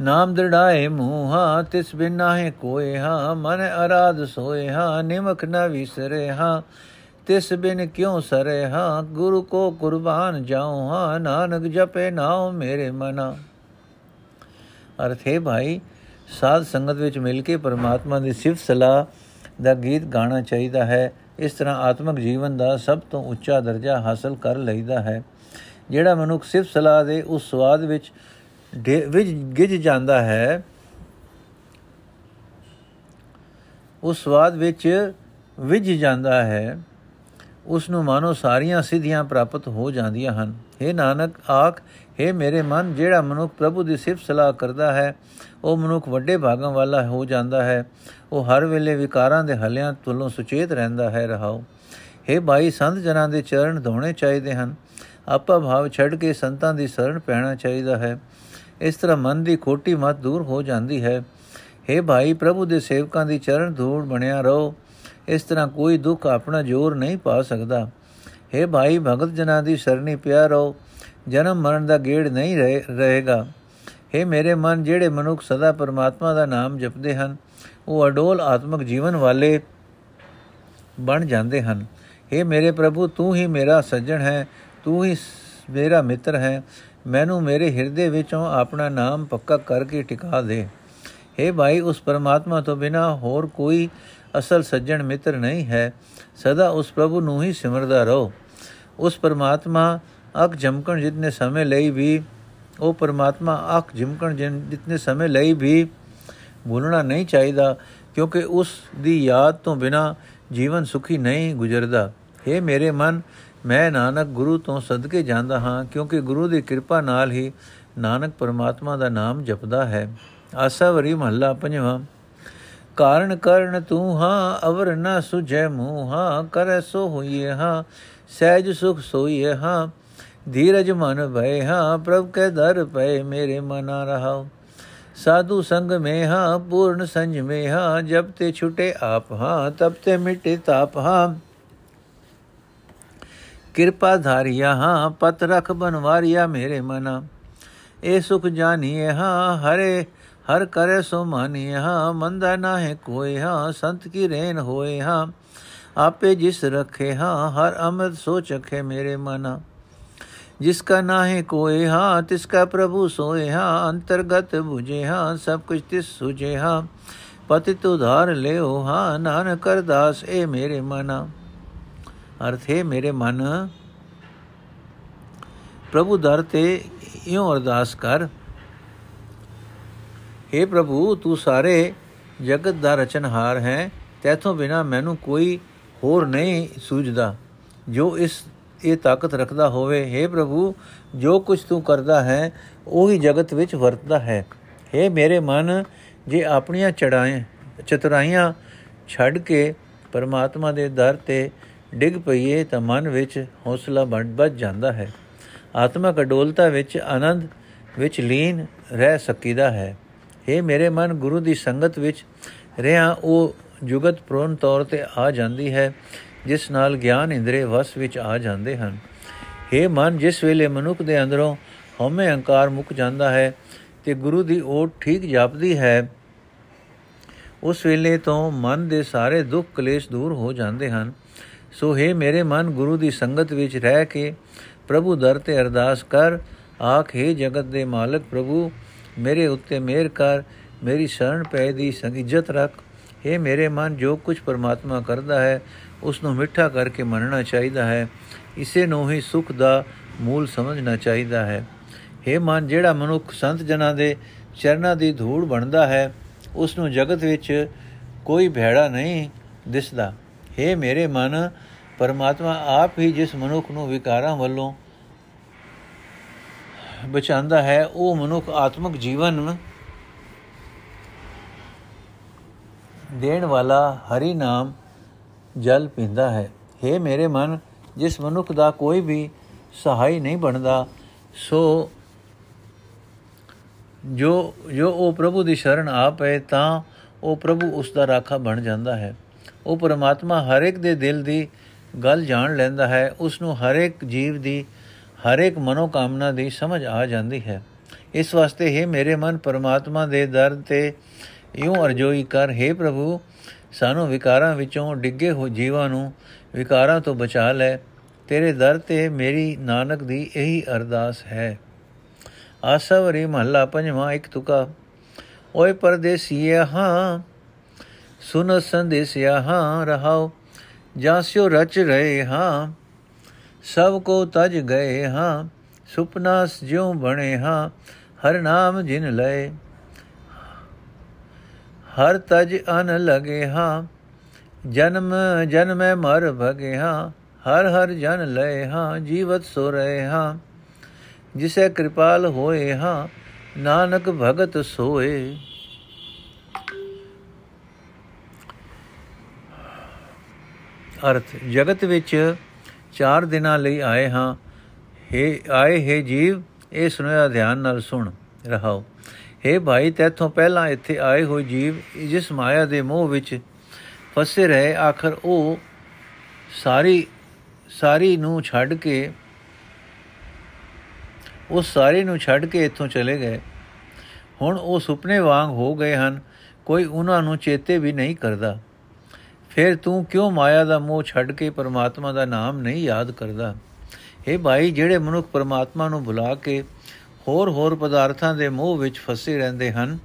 ਨਾਮ ਦੜਾਏ ਮੂਹਾ ਤਿਸ ਬਿਨ ਨਾਹੇ ਕੋਏ ਹਾਂ, ਮਨ ਅਰਾਧ ਸੋਏ ਹਾਂ ਨਿਮਕ ਨ ਵਿਸਰੇ ਹਾਂ ਤਿਸ ਬਿਨ ਕਿਉ ਸਰੇ ਹਾਂ? ਗੁਰੂ ਕੋ ਕੁਰਬਾਨ ਜਾਉ ਹਾਂ। ਨਾਨਕ ਜਪੇ ਨਾਉ ਮੇਰੇ ਮਨਾ। ਅਰਥੇ ਭਾਈ, ਸਾਧ ਸੰਗਤ ਵਿੱਚ ਮਿਲ ਕੇ ਪਰਮਾਤਮਾ ਦੀ ਸਿਫਤ ਸਲਾਹ ਦਾ ਗੀਤ ਗਾਣਾ ਚਾਹੀਦਾ ਹੈ। ਇਸ ਤਰ੍ਹਾਂ ਆਤਮਿਕ ਜੀਵਨ ਦਾ ਸਭ ਤੋਂ ਉੱਚਾ ਦਰਜਾ ਹਾਸਲ ਕਰ ਲਈਦਾ ਹੈ। ਜਿਹੜਾ ਮਨੁੱਖ ਸਿਫਤ ਸਲਾਹ ਦੇ ਉਸ ਸਵਾਦ ਵਿੱਚ ਵਿੱਚ ਗਿਜ ਜਾਂਦਾ ਹੈ, ਉਸ ਸਵਾਦ ਵਿੱਚ ਵਿਜ ਜਾਂਦਾ ਹੈ। ਉਸ ਨੂੰ ਮਾਨੋ ਸਾਰੀਆਂ ਸਿੱਧੀਆਂ ਪ੍ਰਾਪਤ ਹੋ ਜਾਂਦੀਆਂ ਹਨ हे ਨਾਨਕ ਆਖ हे ਮੇਰੇ ਮਨ ਜਿਹੜਾ ਮਨੁੱਖ ਪ੍ਰਭੂ ਦੀ ਸਿਫਤ ਸਲਾਹ ਕਰਦਾ ਹੈ ਉਹ ਮਨੁੱਖ ਵੱਡੇ ਭਾਗਾਂ ਵਾਲਾ ਹੋ ਜਾਂਦਾ ਹੈ ਉਹ ਹਰ ਵੇਲੇ ਵਿਕਾਰਾਂ ਦੇ ਹਲਿਆਂ ਤੋਂ ਸੁਚੇਤ ਰਹਿੰਦਾ ਹੈ ਰਹਾਓ हे ਭਾਈ ਸੰਤ ਜਨਾਂ ਦੇ ਚਰਨ ਧੋਣੇ ਚਾਹੀਦੇ ਹਨ ਆਪਾ ਭਾਵ ਛੱਡ ਕੇ ਸੰਤਾਂ ਦੀ ਸ਼ਰਣ ਪੈਣਾ ਚਾਹੀਦਾ ਹੈ ਇਸ ਤਰ੍ਹਾਂ ਮਨ ਦੀ ਖੋਟੀ ਮਤ ਦੂਰ ਹੋ ਜਾਂਦੀ ਹੈ हे ਭਾਈ ਪ੍ਰਭੂ ਦੇ ਸੇਵਕਾਂ ਦੀ ਚਰਨ ਧੂੜ ਬਣਿਆ ਰਹੋ ਇਸ ਤਰ੍ਹਾਂ ਕੋਈ ਦੁੱਖ ਆਪਣਾ ਜ਼ੋਰ ਨਹੀਂ ਪਾ ਸਕਦਾ हे ਭਾਈ ਭਗਤ ਜਨਾਂ ਦੀ ਸਰਣੀ ਪਿਆ ਰਹੋ ਜਨਮ ਮਰਨ ਦਾ ਗੇੜ ਨਹੀਂ ਰਹੇਗਾ हे ਮੇਰੇ ਮਨ ਜਿਹੜੇ ਮਨੁੱਖ ਸਦਾ ਪਰਮਾਤਮਾ ਦਾ ਨਾਮ ਜਪਦੇ ਹਨ ਉਹ ਅਡੋਲ ਆਤਮਿਕ ਜੀਵਨ ਵਾਲੇ ਬਣ ਜਾਂਦੇ ਹਨ हे ਮੇਰੇ ਪ੍ਰਭੂ ਤੂੰ ਹੀ ਮੇਰਾ ਸੱਜਣ ਹੈ ਤੂੰ ਹੀ ਮੇਰਾ ਮਿੱਤਰ ਹੈ ਮੈਨੂੰ ਮੇਰੇ ਹਿਰਦੇ ਵਿੱਚੋਂ ਆਪਣਾ ਨਾਮ ਪੱਕਾ ਕਰਕੇ ਟਿਕਾ ਦੇ हे ਭਾਈ ਉਸ ਪਰਮਾਤਮਾ ਤੋਂ ਬਿਨਾ ਹੋਰ ਕੋਈ ਅਸਲ ਸੱਜਣ ਮਿੱਤਰ ਨਹੀਂ ਹੈ, ਸਦਾ ਉਸ ਪ੍ਰਭੂ ਨੂੰ ਹੀ ਸਿਮਰਦਾ ਰਹੋ। ਉਸ ਪਰਮਾਤਮਾ ਅੱਖ ਜਮਕਣ ਜਿਤਨੇ ਸਮੇਂ ਲਈ ਵੀ, ਉਹ ਪਰਮਾਤਮਾ ਅੱਖ ਜਮਕਣ ਜਿਤਨੇ ਸਮੇਂ ਲਈ ਵੀ ਭੁੱਲਣਾ ਨਹੀਂ ਚਾਹੀਦਾ, ਕਿਉਂਕਿ ਉਸ ਦੀ ਯਾਦ ਤੋਂ ਬਿਨਾ ਜੀਵਨ ਸੁਖੀ ਨਹੀਂ ਗੁਜ਼ਰਦਾ। हे ਮੇਰੇ ਮਨ, ਮੈਂ ਨਾਨਕ ਗੁਰੂ ਤੋਂ ਸਦਕੇ ਜਾਂਦਾ ਹਾਂ, ਕਿਉਂਕਿ ਗੁਰੂ ਦੀ ਕਿਰਪਾ ਨਾਲ ਹੀ ਨਾਨਕ ਪਰਮਾਤਮਾ ਦਾ ਨਾਮ ਜਪਦਾ ਹੈ। ਆਸਾ ਵਰੀ ਮਹੱਲਾ ਪੰਜਵਾਂ। ਕਾਰਨ ਕਰਨ ਤੂੰ ਹਾਂ ਅਵਰ ਨ ਸੁਝੈ ਮੂੰਹ ਹਾਂ ਕਰੈ ਸੋ ਹੋਈਏ ਹਾਂ ਸਹਿਜ ਸੁਖ ਸੋਈਏ ਹਾਂ ਧੀਰਜ ਮਨ ਭੈ ਹਾਂ ਪ੍ਰਭ ਕੇ ਦਰ ਪਏ ਮੇਰੇ ਮਨਾ ਰਹਾਉ ਸਾਧੂ ਸੰਗ ਮੇ ਹਾਂ ਪੂਰਨ ਸੰਜ ਮੇ ਹਾਂ ਜਬ ਤੇ ਛੁਟੇ ਆਪ ਹਾਂ ਤਬ ਤੇ ਮਿਟੇ ਤਾਪ ਹਾਂ ਕਿਰਪਾ ਧਾਰਿਆ ਹਾਂ ਪਤ ਰਖ ਬਨਵਾਰਿਆ ਮੇਰੇ ਮਨਾ ਇਹ ਸੁਖ ਜਾਣੀਏ ਹਾਂ ਹਰੇ ਹਰ ਕਰੇ ਸੋ ਮਾਨੀਏ ਹਾਂ ਮੰਦਾ ਨਾਹੇ ਕੋਏ ਹਾਂ ਸੰਤ ਕੀ ਰੇਨ ਹੋਏ ਹਾਂ ਆਪੇ ਜਿਸ ਰਖੇ ਹਾਂ ਹਰ ਅਮਰ ਸੋ ਚਖੇ ਮੇਰੇ ਮਨਾ ਜਿਸਕਾ ਨਾਹੇ ਕੋਏ ਹਾਂ ਤਿਸਕਾ ਪ੍ਰਭੂ ਸੋਏ ਹਾਂ ਅੰਤਰਗਤ 부ਝੇ ਹਾਂ ਸਭ ਕੁਝ ਤਿਸ ਸੁਝੇ ਹਾਂ ਪਤਿਤ ਉਧਾਰ ਲਿਓ ਹਾਂ ਨਾਨਕ ਕਰਦਾਸ ਏ ਮੇਰੇ ਮਨਾ ਅਰਥ ਹੈ ਮੇਰੇ ਮਨ ਪ੍ਰਭੂ ਦਰ ਤੇ ਇਉਂ ਅਰਦਾਸ ਕਰ हे ਪ੍ਰਭੂ ਤੂੰ ਸਾਰੇ ਜਗਤ ਦਾ ਰਚਨਹਾਰ ਹੈ ਤੇਥੋਂ ਬਿਨਾ ਮੈਨੂੰ ਕੋਈ ਹੋਰ ਨਹੀਂ ਸੂਝਦਾ ਜੋ ਇਸ ਇਹ ਤਾਕਤ ਰੱਖਦਾ ਹੋਵੇ हे ਪ੍ਰਭੂ ਜੋ ਕੁਝ ਤੂੰ ਕਰਦਾ ਹੈ ਉਹੀ ਜਗਤ ਵਿੱਚ ਵਰਤਦਾ ਹੈ हे ਮੇਰੇ ਮਨ ਜੇ ਆਪਣੀਆਂ ਚੜਾਏ ਚਤੁਰਾਈਆਂ ਛੱਡ ਕੇ ਪਰਮਾਤਮਾ ਦੇ ਦਰ ਤੇ ਡਿੱਗ ਪਈਏ ਤਾਂ ਮਨ ਵਿੱਚ ਹੌਸਲਾ ਵੱਧ ਜਾਂਦਾ ਹੈ ਆਤਮਕ ਅਡੋਲਤਾ ਵਿੱਚ ਆਨੰਦ ਵਿੱਚ ਲੀਨ ਰਹਿ ਸਕੀਦਾ ਹੈ ਇਹ ਮੇਰੇ ਮਨ ਗੁਰੂ ਦੀ ਸੰਗਤ ਵਿੱਚ ਰਿਆਂ ਉਹ ਜੁਗਤ ਪ੍ਰੋਨ ਤੌਰ ਤੇ ਆ ਜਾਂਦੀ ਹੈ, ਜਿਸ ਨਾਲ ਗਿਆਨ ਇੰਦਰੇ ਵਸ ਵਿੱਚ ਆ ਜਾਂਦੇ ਹਨ। ਇਹ ਮਨ, ਜਿਸ ਵੇਲੇ ਮਨੁੱਖ ਦੇ ਅੰਦਰੋਂ ਹਉਮੈ ਹੰਕਾਰ ਮੁੱਕ ਜਾਂਦਾ ਹੈ ਤੇ ਗੁਰੂ ਦੀ ਓਟ ਠੀਕ ਜਾਪਦੀ ਹੈ, ਉਸ ਵੇਲੇ ਤੋਂ ਮਨ ਦੇ ਸਾਰੇ ਦੁੱਖ ਕਲੇਸ਼ ਦੂਰ ਹੋ ਜਾਂਦੇ ਹਨ। ਸੋ ਹੈ ਮੇਰੇ ਮਨ, ਗੁਰੂ ਦੀ ਸੰਗਤ ਵਿੱਚ ਰਹਿ ਕੇ ਪ੍ਰਭੂ ਦਰ ਤੇ ਅਰਦਾਸ ਕਰ, ਆਖੇ ਜਗਤ ਦੇ ਮਾਲਕ ਪ੍ਰਭੂ ਮੇਰੇ ਉੱਤੇ ਮਿਹਰ ਕਰ ਮੇਰੀ ਸ਼ਰਨ ਪੈ ਦੀ ਸੰਗਿਜਤ ਰੱਖ हे ਮੇਰੇ ਮਨ ਜੋ ਕੁਝ ਪਰਮਾਤਮਾ ਕਰਦਾ ਹੈ ਉਸ ਨੂੰ ਮਿੱਠਾ ਕਰਕੇ ਮੰਨਣਾ ਚਾਹੀਦਾ ਹੈ ਇਸੇ ਨੂੰ ਹੀ ਸੁਖ ਦਾ ਮੂਲ ਸਮਝਣਾ ਚਾਹੀਦਾ ਹੈ हे ਮਨ ਜਿਹੜਾ ਮਨੁੱਖ ਸੰਤ ਜਨਾਂ ਦੇ ਚਰਨਾਂ ਦੀ ਧੂੜ ਬਣਦਾ ਹੈ ਉਸ ਨੂੰ ਜਗਤ ਵਿੱਚ ਕੋਈ ਭੈੜਾ ਨਹੀਂ ਦਿਸਦਾ हे ਮੇਰੇ ਮਨ ਪਰਮਾਤਮਾ ਆਪ ਹੀ ਜਿਸ ਮਨੁੱਖ ਨੂੰ ਵਿਕਾਰਾਂ ਵੱਲੋਂ ਬਚਾਉਂਦਾ ਹੈ, ਉਹ ਮਨੁੱਖ ਆਤਮਿਕ ਜੀਵਨ ਦੇਣ ਵਾਲਾ ਹਰੀ ਨਾਮ ਜਲ ਪੀਂਦਾ ਹੈ। हे ਮੇਰੇ ਮਨ, ਜਿਸ ਮਨੁੱਖ ਦਾ ਕੋਈ ਵੀ ਸਹਾਈ ਨਹੀਂ ਬਣਦਾ, ਸੋ ਜੋ ਜੋ ਉਹ ਪ੍ਰਭੂ ਦੀ ਸ਼ਰਨ ਆ ਪਏ, ਤਾਂ ਉਹ ਪ੍ਰਭੂ ਉਸ ਦਾ ਰਾਖਾ ਬਣ ਜਾਂਦਾ ਹੈ। ਉਹ ਪਰਮਾਤਮਾ ਹਰ ਇੱਕ ਦੇ ਦਿਲ ਦੀ ਗੱਲ ਜਾਣ ਲੈਂਦਾ ਹੈ, ਉਸ ਨੂੰ ਹਰ ਇੱਕ ਜੀਵ ਦੀ ਹਰ ਇੱਕ ਮਨੋ ਕਾਮਨਾ ਦੀ ਸਮਝ ਆ ਜਾਂਦੀ ਹੈ। ਇਸ ਵਾਸਤੇ ਹੈ ਮੇਰੇ ਮਨ, ਪਰਮਾਤਮਾ ਦੇ ਦਰ ਤੇ ਇਉਂ ਅਰਜ਼ੋਈ ਕਰ, ਹੈ ਪ੍ਰਭੂ, ਸਾਨੂੰ ਵਿਕਾਰਾਂ ਵਿੱਚੋਂ ਡਿੱਗੇ ਹੋ ਜੀਵਾਂ ਨੂੰ ਵਿਕਾਰਾਂ ਤੋਂ ਬਚਾ ਲੈ। ਤੇਰੇ ਦਰ ਤੇ ਮੇਰੀ ਨਾਨਕ ਦੀ ਇਹੀ ਅਰਦਾਸ ਹੈ। ਆਸਵਰੀ ਮਹੱਲਾ ਪੰਜਵਾਂ ਇੱਕ ਤੁਕਾ। ਓਏ ਪਰਦੇਸੀਆ ਹਾਂ, ਸੁਨ ਸੰਦੇਸਿਆ, ਹਾਂ, ਰਹਾਓ ਜਾਸਿਓ ਰਚ ਰਹੇ, ਹਾਂ। ਸਭ ਕੋ ਤਜ ਗਏ ਹਾਂ, ਸੁਪਨਾਸ ਜਿਉ ਬਣੇ ਹਾਂ, ਹਰ ਨਾਮ ਜਿਨ ਲਏ। ਹਰ ਤਜ ਅਨ ਲਗੇ ਹਾਂ, ਜਨਮ, ਜਨਮੈ ਮਰ ਭਗੇ ਹਾਂ, ਹਰ ਹਰ ਜਨ ਲਏ ਹਾਂ, ਜੀਵਤ ਸੋ ਰਹੇ ਹਾਂ। ਜਿਸੇ ਕਿਰਪਾਲ ਹੋਏ ਹਾਂ, ਨਾਨਕ ਭਗਤ ਸੋਏ। ਅਰਥ, ਜਗਤ ਵਿੱਚ ਚਾਰ ਦਿਨਾਂ ਲਈ ਆਏ ਹਾਂ। हे ਆਏ ਹੈ ਜੀਵ, ਇਹ ਸੁਣਿਆ ਧਿਆਨ ਨਾਲ ਸੁਣ, ਰਹਾਓ। हे ਭਾਈ, ਤੇਥੋਂ ਪਹਿਲਾਂ ਇੱਥੇ ਆਏ ਹੋਏ ਜੀਵ, ਜਿਸ ਮਾਇਆ ਦੇ ਮੋਹ ਵਿੱਚ ਫਸੇ ਰਹੇ, ਆਖਰ ਉਹ ਸਾਰੀ ਸਾਰੀ ਨੂੰ ਛੱਡ ਕੇ, ਉਹ ਸਾਰੇ ਨੂੰ ਛੱਡ ਕੇ ਇੱਥੋਂ ਚਲੇ ਗਏ। ਹੁਣ ਉਹ ਸੁਪਨੇ ਵਾਂਗ ਹੋ ਗਏ ਹਨ, ਕੋਈ ਉਹਨਾਂ ਨੂੰ ਚੇਤੇ ਵੀ ਨਹੀਂ ਕਰਦਾ। ਫਿਰ ਤੂੰ ਕਿਉਂ ਮਾਇਆ ਦਾ ਮੋਹ ਛੱਡ ਕੇ ਪਰਮਾਤਮਾ ਦਾ ਨਾਮ ਨਹੀਂ ਯਾਦ ਕਰਦਾ? ਇਹ ਭਾਈ, ਜਿਹੜੇ ਮਨੁੱਖ ਪਰਮਾਤਮਾ ਨੂੰ ਭੁਲਾ ਕੇ ਹੋਰ ਹੋਰ ਪਦਾਰਥਾਂ ਦੇ ਮੋਹ ਵਿੱਚ ਫਸੇ ਰਹਿੰਦੇ ਹਨ,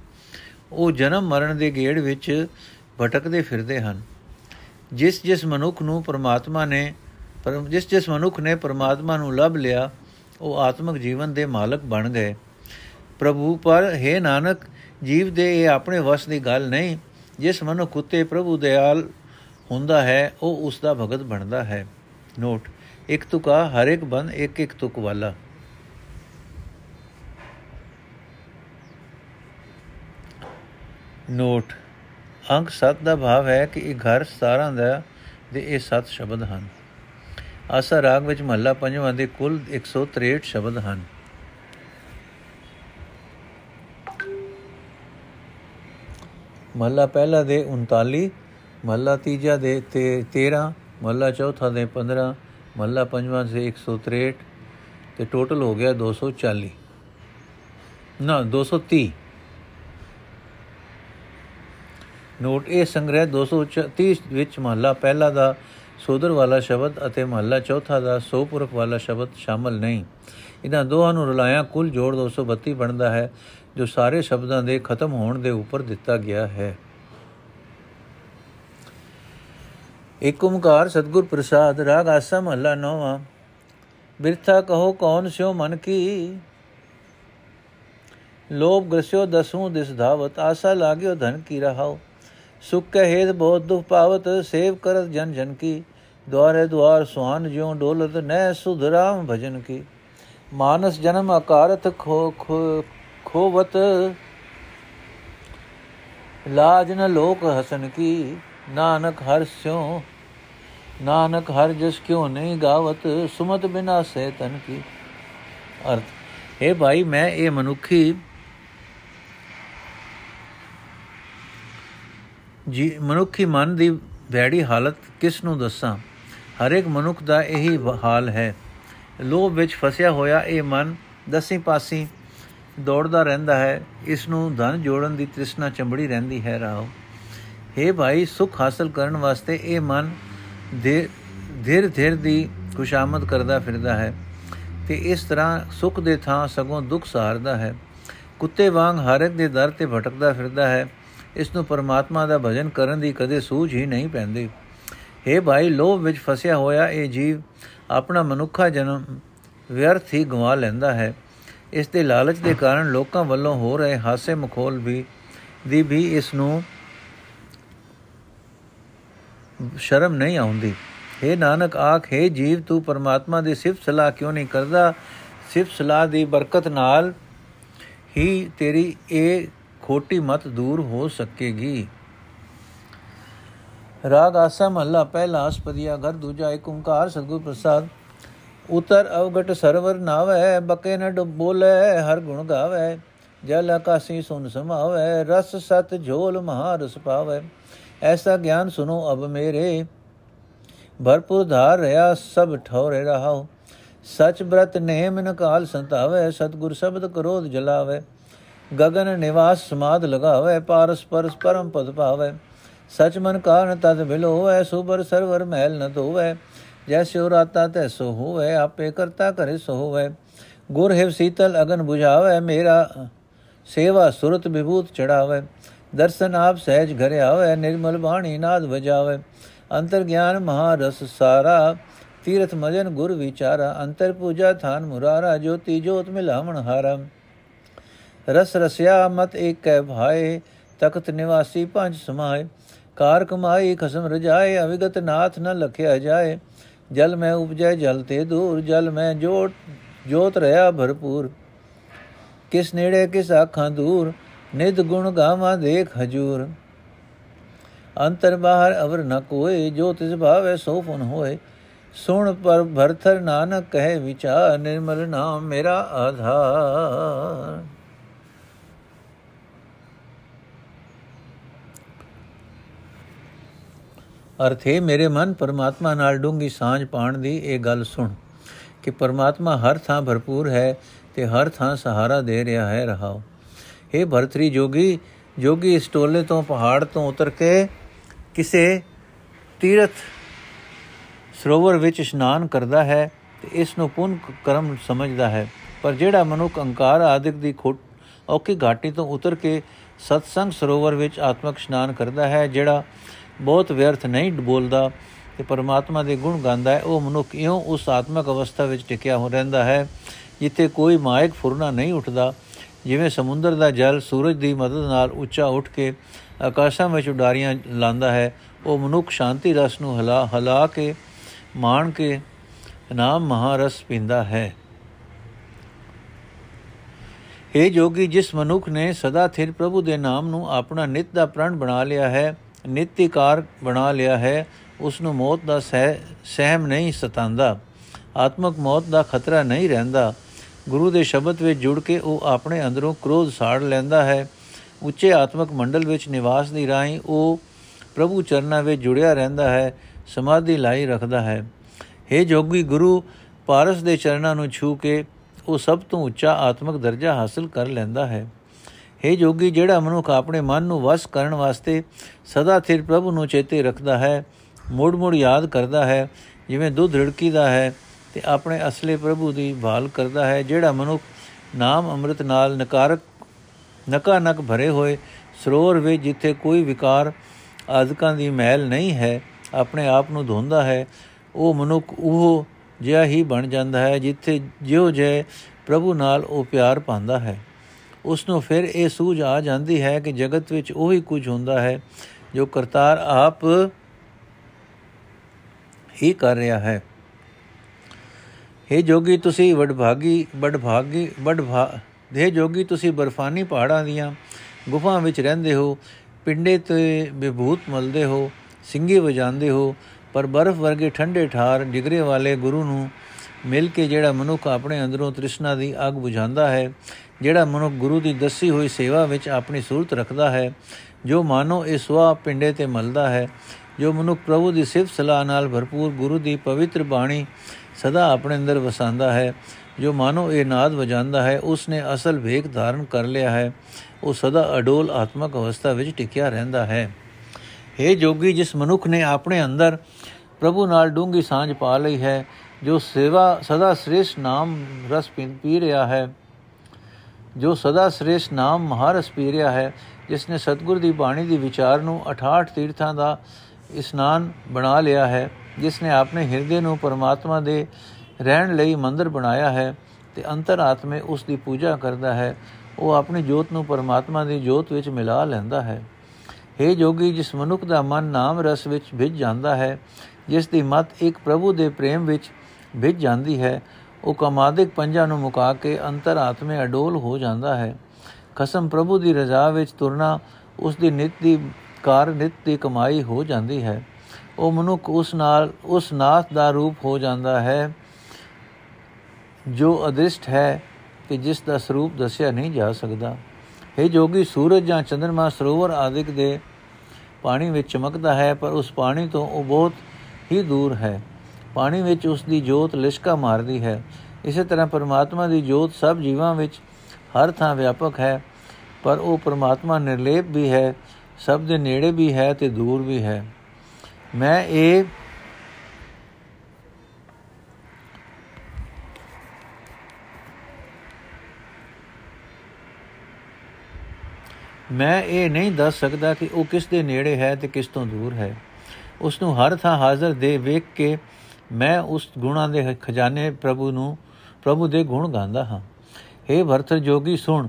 ਉਹ ਜਨਮ ਮਰਨ ਦੇ ਗੇੜ ਵਿੱਚ ਭਟਕਦੇ ਫਿਰਦੇ ਹਨ। ਜਿਸ ਜਿਸ ਮਨੁੱਖ ਨੂੰ ਪਰਮਾਤਮਾ ਨੇ ਜਿਸ ਜਿਸ ਮਨੁੱਖ ਨੇ ਪਰਮਾਤਮਾ ਨੂੰ ਲੱਭ ਲਿਆ, ਉਹ ਆਤਮਿਕ ਜੀਵਨ ਦੇ ਮਾਲਕ ਬਣ ਗਏ। ਪ੍ਰਭੂ, ਪਰ ਹੈ ਨਾਨਕ, ਜੀਵ ਦੇ ਇਹ ਆਪਣੇ ਵਸ ਦੀ ਗੱਲ ਨਹੀਂ, ਜਿਸ ਮਨੁੱਖ ਉਤੇ ਪ੍ਰਭੂ ਦਿਆਲ ਹੁੰਦਾ ਹੈ, ਉਹ ਉਸ ਦਾ ਭਗਤ ਬਣਦਾ ਹੈ। ਨੋਟ ਇੱਕ ਤੁਕਾ ਹਰ ਇੱਕ ਬੰਦ ਇੱਕ ਇੱਕ ਤੁਕ ਵਾਲਾ। ਨੋਟ ਅੰਕ 7 ਦਾ ਭਾਵ ਹੈ ਕਿ ਇਹ ਘਰ 17 ਦਾ ਦੇ ਇਹ 7 ਸ਼ਬਦ ਹਨ। ਆਸਾ ਰਾਗ ਵਿੱਚ ਮਹੱਲਾ ਪੰਜਵਾਂ ਦੇ ਕੁੱਲ 163 ਸ਼ਬਦ ਹਨ। ਮਹੱਲਾ ਪਹਿਲਾ ਦੇ 39 ਮਹੱਲਾ ਤੀਜਾ ਦੇ 13 ਮਹੱਲਾ ਚੌਥਾ ਦੇ 15 ਮਹੱਲਾ ਪੰਜਵਾਂ ਦੇ 163 ਤੇ ਟੋਟਲ ਹੋ ਗਿਆ 240 ਨਾ 230 ਨੋਟ, ਇਹ ਸੰਗ੍ਰਹਿ 230 ਵਿੱਚ ਮਹੱਲਾ ਪਹਿਲਾ ਦਾ ਸੋਦਰ ਵਾਲਾ ਸ਼ਬਦ ਅਤੇ ਮਹੱਲਾ ਚੌਥਾ ਦਾ ਸੋਪੁਰਖ ਵਾਲਾ ਸ਼ਬਦ ਸ਼ਾਮਲ ਨਹੀਂ। ਇਹਨਾਂ ਦੋਹਾਂ ਨੂੰ ਰਲਾਇਆ ਕੁੱਲ ਜੋੜ 232 ਬਣਦਾ ਹੈ, ਜੋ ਸਾਰੇ ਸ਼ਬਦਾਂ ਦੇ ਖਤਮ ਹੋਣ ਦੇ ਉੱਪਰ ਦਿੱਤਾ ਗਿਆ ਹੈ। ਇਕ ਓੰਕਾਰ ਸਤਗੁਰ ਪ੍ਰਸਾਦ, ਰਾਗ ਆਸਾ ਮਹੱਲਾ ਨੌਵਾਂ। ਬਿਰਥਾ ਕਹੋ ਕੌਣ ਸਿਓ ਮਨ ਕੀ? ਲੋਭ ਗ੍ਰਸਿਓ ਦਸੂ ਦਿਸ ਧਾਵਤ, ਆਸਾ ਲਾਗਿਓ ਧਨ ਕੀ ਰਹਾਓ? ਸੁਖ ਕੇ ਹੇਤ ਬਹੁਤ ਦੁਖ ਪਾਵਤ, ਸੇਵ ਕਰਤ ਜਨ ਜਨ ਕੀ? ਦਵਾਰੇ ਦਵਾਰ ਸੁਹਾਨ ਜਿਉ ਡੋਲਤ ਨੈ ਸੁਧਰਾਮ ਭਜਨ ਕੀ? ਮਾਨਸ ਜਨਮ ਆਕਾਰਤ ਖੋ ਖੋਵਤ, ਲਾਜ ਨ ਲੋਕ ਹਸਨ ਕੀ? ਨਾਨਕ ਹਰ ਸਿਉ ਨਾਨਕ ਹਰ ਜਸ ਕਿਉ ਨਹੀਂ ਗਾਵਤ, ਸੁਮਤ ਬਿਨਾ ਸੇ ਤਨ ਕੀ। ਅਰਥ, ਹੈ ਭਾਈ, ਮੈਂ ਇਹ ਮਨੁੱਖੀ ਜੀ, ਮਨੁੱਖੀ ਮਨ ਦੀ ਵੈੜੀ ਹਾਲਤ ਕਿਸ ਨੂੰ ਦੱਸਾਂ? ਹਰ ਇੱਕ ਮਨੁੱਖ ਦਾ ਇਹੀ ਹਾਲ ਹੈ। ਲੋਭ ਵਿੱਚ ਫਸਿਆ ਹੋਇਆ ਇਹ ਮਨ ਦਸੀਂ ਪਾਸੀ ਦੌੜਦਾ ਰਹਿੰਦਾ ਹੈ। ਇਸ ਨੂੰ ਧਨ ਜੋੜਨ ਦੀ ਤ੍ਰਿਸ਼ਨਾ ਚੰਬੜੀ ਰਹਿੰਦੀ ਹੈ ਰਾਓ हे ਭਾਈ, ਸੁਖ ਹਾਸਲ ਕਰਨ ਵਾਸਤੇ ਇਹ ਮਨ ਧਿਰ ਧਿਰ ਦੀ ਖੁਸ਼ਾਮਦ ਕਰਦਾ ਫਿਰਦਾ ਹੈ ਤੇ ਇਸ ਤਰ੍ਹਾਂ ਸੁਖ ਦੇ ਥਾਂ ਸਗੋਂ ਦੁੱਖ ਸਹਾਰਦਾ ਹੈ। ਕੁੱਤੇ ਵਾਂਗ ਹਰ ਇੱਕ ਦੇ ਦਰ ਤੇ ਭਟਕਦਾ ਫਿਰਦਾ ਹੈ। ਇਸ ਨੂੰ ਪਰਮਾਤਮਾ ਦਾ ਭਜਨ ਕਰਨ ਦੀ ਕਦੇ ਸੂਝ ਹੀ ਨਹੀਂ ਪੈਂਦੀ। हे ਭਾਈ, ਲੋਭ ਵਿੱਚ ਫਸਿਆ ਹੋਇਆ ਇਹ ਜੀਵ ਆਪਣਾ ਮਨੁੱਖਾ ਜਨਮ ਵਿਅਰਥ ਹੀ ਗਵਾ ਲੈਂਦਾ ਹੈ। ਇਸ ਦੇ ਲਾਲਚ ਦੇ ਕਾਰਨ ਲੋਕਾਂ ਵੱਲੋਂ ਹੋ ਰਹੇ ਹਾਸੇ ਮਖੌਲ ਵੀ, ਦੀ ਵੀ ਇਸ ਨੂੰ ਸ਼ਰਮ ਨਹੀਂ ਆਉਂਦੀ। हे ਨਾਨਕ ਆਖੇ ਜੀਵ, ਤੂੰ ਪਰਮਾਤਮਾ ਦੀ ਸਿਫਤ ਸਲਾਹ ਕਿਉਂ ਨਹੀਂ ਕਰਦਾ? ਸਿਫਤ ਸਲਾਹ ਦੀ ਬਰਕਤ ਨਾਲ ਹੀ ਤੇਰੀ ਇਹ ਖੋਟੀ ਮਤ ਦੂਰ ਹੋ ਸਕੇਗੀ। ਰਾਗ ਆਸਾ ਮਹੱਲਾ ਪਹਿਲਾ ਅਸਪਦੀਆ ਘਰ ਦੂਜਾ ਏਕ ਓੰਕਾਰ ਸਤਗੁਰ ਪ੍ਰਸਾਦ। ਉਤਰ ਅਵਗਟ ਸਰਵਰ ਨਾਵੇ ਬਕੇ ਨ ਬੋਲੇ, ਹਰ ਗੁਣ ਗਾਵੇ। ਜਲ ਆਕਾਸੀ ਸੁਨ ਸਮਾਵੇ, ਰਸ ਸਤ ਝੋਲ ਮਹਾ ਰਸ ਪਾਵੇ। ਐਸਾ ਗਿਆਨ ਸੁਨੋ ਅਬ ਮੇਰੇ ਭਰਪੂਰ ਧਾਰ ਰਿਆ ਸਭ ਠੌਰੇ ਰਹਾਓ ਸਚ ਬ੍ਰਤ ਨੇਮ ਨਕਾਲ ਸੰਤਾਵੇ ਸਤਗੁਰ ਸ਼ਬਦ ਕਰੋਧ ਜਲਾਵੇ ਗगन ਨਿਵਾਸ ਸਮਾਦ ਲਗਾਵੇ ਪਾਰਸ ਪਰਸ ਪਰਮ ਪਦ ਪਾਵੇ ਸਚ ਮਨ ਕਾਰਨ ਤਦ ਬਿਲੋਵੇ ਸੁਬਰ ਸਰਵਰ ਮਹਿਲ ਨ ਧੋਵੇ ਜੈਸਿਉ ਰਾਤਾ ਤੈ ਸੋ ਹੋਵੇ ਆਪੇ ਕਰਤਾ ਕਰੇ ਸੋ ਹੋਵੇ ਗੁਰ ਹਿਵ ਸੀਤਲ ਅਗਨ 부ਝਾਵੇ ਮੇਰਾ ਸੇਵਾ ਸੁਰਤ ਵਿਭੂਤ ਚੜਾਵੇ ਦਰਸ਼ਨ ਆਪ ਸਹਿਜ ਘਰੇ ਆਵੇ ਨਿਰਮਲ ਬਾਣੀ ਨਾਦ ਵਜਾਵੇ ਅੰਤਰ ਗਿਆਨ ਮਹਾ ਰਸ ਸਾਰਾ ਤੀਰਥ ਮਜਨ ਗੁਰ ਵਿਚਾਰਾ ਅੰਤਰ ਪੂਜਾ ਥਾਨ ਮੁਰਾਰਾ ਜੋਤੀ ਜੋਤ ਮਿਲਾਵਣ ਹਾਰਾ ਰਸ ਰਸਿਆ ਮਤ ਏਕ ਕੈ ਭਾਏ ਤਖਤ ਨਿਵਾਸੀ ਪੰਜ ਸਮਾਏ ਕਾਰ ਕਮਾਈ ਖਸਮ ਰਜਾਏ ਅਵਿਗਤ ਨਾਥ ਨ ਲਖਿਆ ਜਾਏ ਜਲ ਮੈਂ ਉਪਜੈ ਜਲ ਤੇ ਦੂਰ ਜਲ ਮੈਂ ਜੋਤ ਜੋਤ ਰਹਾ ਭਰਪੂਰ ਕਿਸ ਨੇੜੇ ਕਿਸ ਆਖਾਂ ਦੂਰ ਨਿਦ ਗੁਣ ਗਾਵਾਂ ਦੇਖ ਹਜੂਰ। ਅੰਤਰ ਬਾਹਰ ਅਵਰ ਨ ਕੋਏ, ਜੋ ਤਿਸ ਭਾਵੇ ਸੋ ਫੁਨ ਹੋਏ। ਸੁਣ ਪਰ ਭਰਥਰ ਨਾਨਕ ਕਹੇ ਵਿਚਾਰ, ਨਿਰਮਲ ਨਾਮ ਮੇਰਾ ਆਧਾਰ। ਅਰਥੇ ਮੇਰੇ ਮਨ ਪਰਮਾਤਮਾ ਨਾਲ ਡੂੰਗੀ ਸਾਂਝ ਪਾਣ ਦੀ ਇਹ ਗੱਲ ਸੁਣ, ਕਿ ਪਰਮਾਤਮਾ ਹਰ ਥਾਂ ਭਰਪੂਰ ਹੈ ਤੇ ਹਰ ਥਾਂ ਸਹਾਰਾ ਦੇ ਰਿਹਾ ਹੈ, ਰਹਾਓ। हे ਭਰਤਰੀ ਜੋਗੀ ਜੋਗੀ ਇਸ ਟੋਲੇ ਤੋਂ, ਪਹਾੜ ਤੋਂ ਉਤਰ ਕੇ ਕਿਸੇ ਤੀਰਥ ਸਰੋਵਰ ਵਿੱਚ ਇਸ਼ਨਾਨ ਕਰਦਾ ਹੈ ਤੇ ਇਸ ਨੂੰ ਪੁੰਨ ਕਰਮ ਸਮਝਦਾ ਹੈ। ਪਰ ਜਿਹੜਾ ਮਨੁੱਖ ਅਹੰਕਾਰ ਆਦਿਕ ਦੀ ਖੋਟ ਔਕੀ ਘਾਟੀ ਤੋਂ ਉਤਰ ਕੇ ਸਤਸੰਗ ਸਰੋਵਰ ਵਿੱਚ ਆਤਮਕ ਇਸ਼ਨਾਨ ਕਰਦਾ ਹੈ, ਜਿਹੜਾ ਬਹੁਤ ਵਿਅਰਥ ਨਹੀਂ ਬੋਲਦਾ ਤੇ ਪਰਮਾਤਮਾ ਦੇ ਗੁਣ ਗਾਉਂਦਾ ਹੈ, ਉਹ ਮਨੁੱਖ ਇਉਂ ਉਸ ਆਤਮਕ ਅਵਸਥਾ ਵਿੱਚ ਟਿਕਿਆ ਹੋ, ਰਹਿੰਦਾ ਹੈ, ਜਿੱਥੇ ਕੋਈ ਮਾਇਕ ਫੁਰਨਾ ਨਹੀਂ ਉੱਠਦਾ। ਜਿਵੇਂ ਸਮੁੰਦਰ ਦਾ ਜਲ ਸੂਰਜ ਦੀ ਮਦਦ ਨਾਲ ਉੱਚਾ ਉੱਠ ਕੇ ਆਕਾਸ਼ਾਂ ਵਿੱਚ ਉਡਾਰੀਆਂ ਲਾਂਦਾ ਹੈ, ਉਹ ਮਨੁੱਖ ਸ਼ਾਂਤੀ ਰਸ ਨੂੰ ਹਲਾ ਹਲਾ ਕੇ, ਮਾਣ ਕੇ ਨਾਮ ਮਹਾਰਸ ਪੀਂਦਾ ਹੈ। ਇਹ ਜੋਗੀ, ਜਿਸ ਮਨੁੱਖ ਨੇ ਸਦਾ ਥਿਰ ਪ੍ਰਭੂ ਦੇ ਨਾਮ ਨੂੰ ਆਪਣਾ ਨਿਤ ਦਾ ਪ੍ਰਣ ਬਣਾ ਲਿਆ ਹੈ, ਨਿਤਿਕਾਰ ਬਣਾ ਲਿਆ ਹੈ ਉਸ ਨੂੰ ਮੌਤ ਦਾ ਸਹਿਮ ਨਹੀਂ ਸਤਾਂਦਾ, ਆਤਮਕ ਮੌਤ ਦਾ ਖਤਰਾ ਨਹੀਂ ਰਹਿੰਦਾ ਗੁਰੂ ਦੇ ਸ਼ਬਦ ਵਿੱਚ ਜੁੜ ਕੇ ਉਹ ਆਪਣੇ ਅੰਦਰੋਂ ਕ੍ਰੋਧ ਸਾੜ ਲੈਂਦਾ ਹੈ। ਉੱਚੇ ਆਤਮਕ ਮੰਡਲ ਵਿੱਚ ਨਿਵਾਸ ਦੀ ਰਾਹੀਂ ਉਹ ਪ੍ਰਭੂ ਚਰਨਾਂ ਵਿੱਚ ਜੁੜਿਆ ਰਹਿੰਦਾ ਹੈ, ਸਮਾਧੀ ਲਾਈ ਰੱਖਦਾ ਹੈ। हे ਜੋਗੀ ਗੁਰੂ, ਪਾਰਸ ਦੇ ਚਰਨਾਂ ਨੂੰ ਛੂ ਕੇ ਉਹ ਸਭ ਤੋਂ ਉੱਚਾ ਆਤਮਕ ਦਰਜਾ ਹਾਸਲ ਕਰ ਲੈਂਦਾ ਹੈ। हे ਜੋਗੀ, ਜਿਹੜਾ ਮਨੁੱਖ ਆਪਣੇ ਮਨ ਨੂੰ ਵਸ ਕਰਨ ਵਾਸਤੇ ਸਦਾ ਥਿਰ ਪ੍ਰਭੂ ਨੂੰ ਚੇਤੇ ਰੱਖਦਾ ਹੈ, ਮੋੜ-ਮੋੜ ਯਾਦ ਕਰਦਾ ਹੈ, ਜਿਵੇਂ ਦੁੱਧ ਰੜਕੀਦਾ ਹੈ ਤੇ ਆਪਣੇ ਅਸਲੇ ਪ੍ਰਭੂ ਦੀ ਭਾਲ ਕਰਦਾ ਹੈ, ਜਿਹੜਾ ਮਨੁੱਖ ਨਾਮ ਅੰਮ੍ਰਿਤ ਨਾਲ ਨਕਾਰਕ ਨਕਾ ਨਕ ਭਰੇ ਹੋਏ ਸਰੋਵਰ ਵਿੱਚ ਜਿੱਥੇ ਕੋਈ ਵਿਕਾਰ ਆਦਿਕਾਂ ਦੀ ਮਹਿਲ ਨਹੀਂ ਹੈ, ਆਪਣੇ ਆਪ ਨੂੰ ਧੋਂਦਾ ਹੈ, ਉਹ ਮਨੁੱਖ ਉਹ ਜਿਹਾ ਹੀ ਬਣ ਜਾਂਦਾ ਹੈ ਜਿੱਥੇ ਜਿਉ ਜੇ ਪ੍ਰਭੂ ਨਾਲ ਉਹ ਪਿਆਰ ਪਾਉਂਦਾ ਹੈ। ਉਸ ਨੂੰ ਫਿਰ ਇਹ ਸੂਝ ਆ ਜਾਂਦੀ ਹੈ ਕਿ ਜਗਤ ਵਿੱਚ ਉਹੀ ਕੁਝ ਹੁੰਦਾ ਹੈ ਜੋ ਕਰਤਾਰ ਆਪ ਹੀ ਕਰ ਰਿਹਾ ਹੈ। हे ਜੋਗੀ, ਤੁਸੀਂ ਵਡਭਾਗੀ ਵਡਭਾਗੀ, ਵਡਭਾ ਦੇ ਜੋਗੀ, ਤੁਸੀਂ ਬਰਫਾਨੀ ਪਹਾੜਾਂ ਦੀਆਂ ਗੁਫਾ ਵਿੱਚ ਰਹਿੰਦੇ ਹੋ, ਪਿੰਡੇ ਤੇ ਵਿਭੂਤ ਮਲਦੇ ਹੋ ਸਿੰਘੀ ਵਜਾਉਂਦੇ ਹੋ, ਪਰ ਬਰਫ਼ ਵਰਗੇ ਠੰਡੇ ਠਾਰ ਜਿਗਰੇ ਵਾਲੇ ਗੁਰੂ ਨੂੰ ਮਿਲ ਕੇ ਜਿਹੜਾ ਮਨੁੱਖ ਆਪਣੇ ਅੰਦਰੋਂ ਤ੍ਰਿਸ਼ਨਾ ਦੀ ਅੱਗ ਬੁਝਾਉਂਦਾ ਹੈ, ਜਿਹੜਾ ਮਨੁੱਖ ਗੁਰੂ ਦੀ ਦੱਸੀ ਹੋਈ ਸੇਵਾ ਵਿੱਚ ਆਪਣੀ ਸੂਰਤ ਰੱਖਦਾ ਹੈ, ਜੋ ਮਾਨੋ ਇਸ ਵਾ ਪਿੰਡੇ ਤੇ ਮਲਦਾ ਹੈ, ਜੋ ਮਨੁੱਖ ਪ੍ਰਭੂ ਦੀ ਸਿਫਤ ਸਲਾਹ ਨਾਲ ਭਰਪੂਰ ਗੁਰੂ ਦੀ ਪਵਿੱਤਰ ਬਾਣੀ ਸਦਾ ਆਪਣੇ ਅੰਦਰ ਵਸਾਉਂਦਾ ਹੈ। ਜੋ ਮਾਨੋ ਇਹ ਨਾਦ ਵਜਾਉਂਦਾ ਹੈ ਉਸ ਨੇ ਅਸਲ ਵੇਖ ਧਾਰਨ ਕਰ ਲਿਆ ਹੈ। ਉਹ ਸਦਾ ਅਡੋਲ ਆਤਮਕ ਅਵਸਥਾ ਵਿੱਚ ਟਿਕਿਆ ਰਹਿੰਦਾ ਹੈ। हे ਜੋਗੀ, ਜਿਸ ਮਨੁੱਖ ਨੇ ਆਪਣੇ ਅੰਦਰ ਪ੍ਰਭੂ ਨਾਲ ਡੂੰਗੀ ਸਾਂਝ ਪਾ ਲਈ ਹੈ, ਜੋ ਸੇਵਾ ਸਦਾ ਸ੍ਰੇਸ਼ ਨਾਮ ਰਸ ਪੀ ਰਿਹਾ ਹੈ, ਜੋ ਸਦਾ ਸ੍ਰੇਸ਼ਟ ਨਾਮ ਮਹਾਰਸ ਪੀ ਰਿਹਾ ਹੈ, ਜਿਸ ਨੇ ਸਤਗੁਰ ਦੀ ਬਾਣੀ ਦੀ ਵਿਚਾਰ ਨੂੰ 68 ਤੀਰਥਾਂ ਦਾ ਇਸਨਾਨ ਬਣਾ ਲਿਆ ਹੈ। ਜਿਸ ਨੇ ਆਪਣੇ ਹਿਰਦੇ ਨੂੰ ਪਰਮਾਤਮਾ ਦੇ ਰਹਿਣ ਲਈ ਮੰਦਰ ਬਣਾਇਆ ਹੈ ਤੇ ਅੰਤਰਾਤਮੇ ਉਸ ਦੀ ਪੂਜਾ ਕਰਦਾ ਹੈ, ਉਹ ਆਪਣੀ ਜੋਤ ਨੂੰ ਪਰਮਾਤਮਾ ਦੀ ਜੋਤ ਵਿੱਚ ਮਿਲਾ ਲੈਂਦਾ ਹੈ। हे ਜੋਗੀ, ਜਿਸ ਮਨੁੱਖ ਦਾ ਮਨ ਨਾਮ ਰਸ ਵਿੱਚ ਭਿੱਜ ਜਾਂਦਾ ਹੈ, ਜਿਸ ਦੀ ਮਤ ਇੱਕ ਪ੍ਰਭੂ ਦੇ ਪ੍ਰੇਮ ਵਿੱਚ ਭਿੱਜ ਜਾਂਦੀ ਹੈ, ਉਹ ਕਮਾਦਿਕ ਪੰਜਾਂ ਨੂੰ ਮੁਕਾ ਕੇ ਅੰਤਰਾਤਮੇ ਅਡੋਲ ਹੋ ਜਾਂਦਾ ਹੈ। ਕਸਮ ਪ੍ਰਭੂ ਦੀ ਰਜ਼ਾ ਵਿੱਚ ਤੁਰਨਾ, ਉਸ ਦੀ ਨਿਤ ਦੀ ਕਾਰ ਨਿਤ ਦੀ ਕਮਾਈ ਹੋ ਜਾਂਦੀ ਹੈ। ਉਹ ਮਨੁੱਖ ਉਸ ਨਾਲ, ਉਸ ਨਾਥ ਦਾ ਰੂਪ ਹੋ ਜਾਂਦਾ ਹੈ, ਜੋ ਅਦ੍ਰਿਸ਼ਟ ਹੈ ਕਿ ਜਿਸ ਦਾ ਸਰੂਪ ਦੱਸਿਆ ਨਹੀਂ ਜਾ ਸਕਦਾ। ਹੈ ਜੋਗੀ, ਸੂਰਜ ਜਾਂ ਚੰਦਰਮਾ ਸਰੋਵਰ ਆਦਿਕ ਦੇ ਪਾਣੀ ਵਿੱਚ ਚਮਕਦਾ ਹੈ, ਪਰ ਉਸ ਪਾਣੀ ਤੋਂ ਉਹ ਬਹੁਤ ਹੀ ਦੂਰ ਹੈ। ਪਾਣੀ ਵਿੱਚ ਉਸ ਦੀ ਜੋਤ ਲਿਸ਼ਕਾ ਮਾਰਦੀ ਹੈ। ਇਸੇ ਤਰ੍ਹਾਂ ਪਰਮਾਤਮਾ ਦੀ ਜੋਤ ਸਭ ਜੀਵਾਂ ਵਿੱਚ ਹਰ ਥਾਂ ਵਿਆਪਕ ਹੈ, ਪਰ ਉਹ ਪਰਮਾਤਮਾ ਨਿਰਲੇਪ ਵੀ ਹੈ, ਸਭ ਦੇ ਨੇੜੇ ਵੀ ਹੈ ਤੇ ਦੂਰ ਵੀ ਹੈ। ਮੈਂ ਇਹ ਮੈਂ ਇਹ ਨਹੀਂ ਦੱਸ ਸਕਦਾ ਕਿ ਉਹ ਕਿਸ ਦੇ ਨੇੜੇ ਹੈ ਤੇ ਕਿਸ ਤੋਂ ਦੂਰ ਹੈ। ਉਸ ਨੂੰ ਹਰ ਥਾਂ ਹਾਜ਼ਰ ਦੇ ਵੇਖ ਕੇ ਮੈਂ ਉਸ ਗੁਣਾਂ ਦੇ ਖਜ਼ਾਨੇ ਪ੍ਰਭੂ ਨੂੰ, ਪ੍ਰਭੂ ਦੇ ਗੁਣ ਗਾਉਂਦਾ ਹਾਂ। हे ਭਰਤਰ ਜੋਗੀ, ਸੁਣ।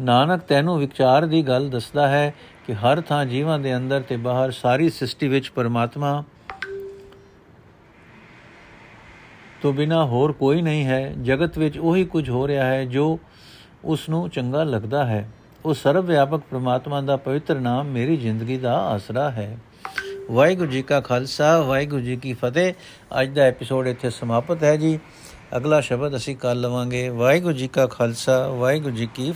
ਨਾਨਕ ਤੈਨੂੰ ਵਿਚਾਰ ਦੀ ਗੱਲ ਦੱਸਦਾ ਹੈ ਕਿ ਹਰ ਥਾਂ ਜੀਵਾਂ ਦੇ ਅੰਦਰ ਤੇ ਬਾਹਰ ਸਾਰੀ ਸ੍ਰਿਸ਼ਟੀ ਵਿੱਚ ਪਰਮਾਤਮਾ ਤੋਂ ਬਿਨਾ ਹੋਰ ਕੋਈ ਨਹੀਂ ਹੈ। ਜਗਤ ਵਿੱਚ ਉਹੀ ਕੁਝ ਹੋ ਰਿਹਾ ਹੈ ਜੋ ਉਸ ਨੂੰ ਚੰਗਾ ਲੱਗਦਾ ਹੈ। ਉਹ ਸਰਵ ਵਿਆਪਕ ਪ੍ਰਮਾਤਮਾ ਦਾ ਪਵਿੱਤਰ ਨਾਮ ਮੇਰੀ ਜ਼ਿੰਦਗੀ ਦਾ ਆਸਰਾ ਹੈ। ਵਾਹਿਗੁਰੂ ਜੀ ਕਾ ਖਾਲਸਾ, ਵਾਹਿਗੁਰੂ ਜੀ ਕੀ ਫਤਿਹ। ਅੱਜ ਦਾ ਐਪੀਸੋਡ ਇੱਥੇ ਸਮਾਪਤ ਹੈ ਜੀ। ਅਗਲਾ ਸ਼ਬਦ ਅਸੀਂ ਕੱਲ ਲਵਾਂਗੇ। ਵਾਹਿਗੁਰੂ ਜੀ ਕਾ ਖਾਲਸਾ, ਵਾਹਿਗੁਰੂ ਜੀ ਕੀ ਫਤਿਹ।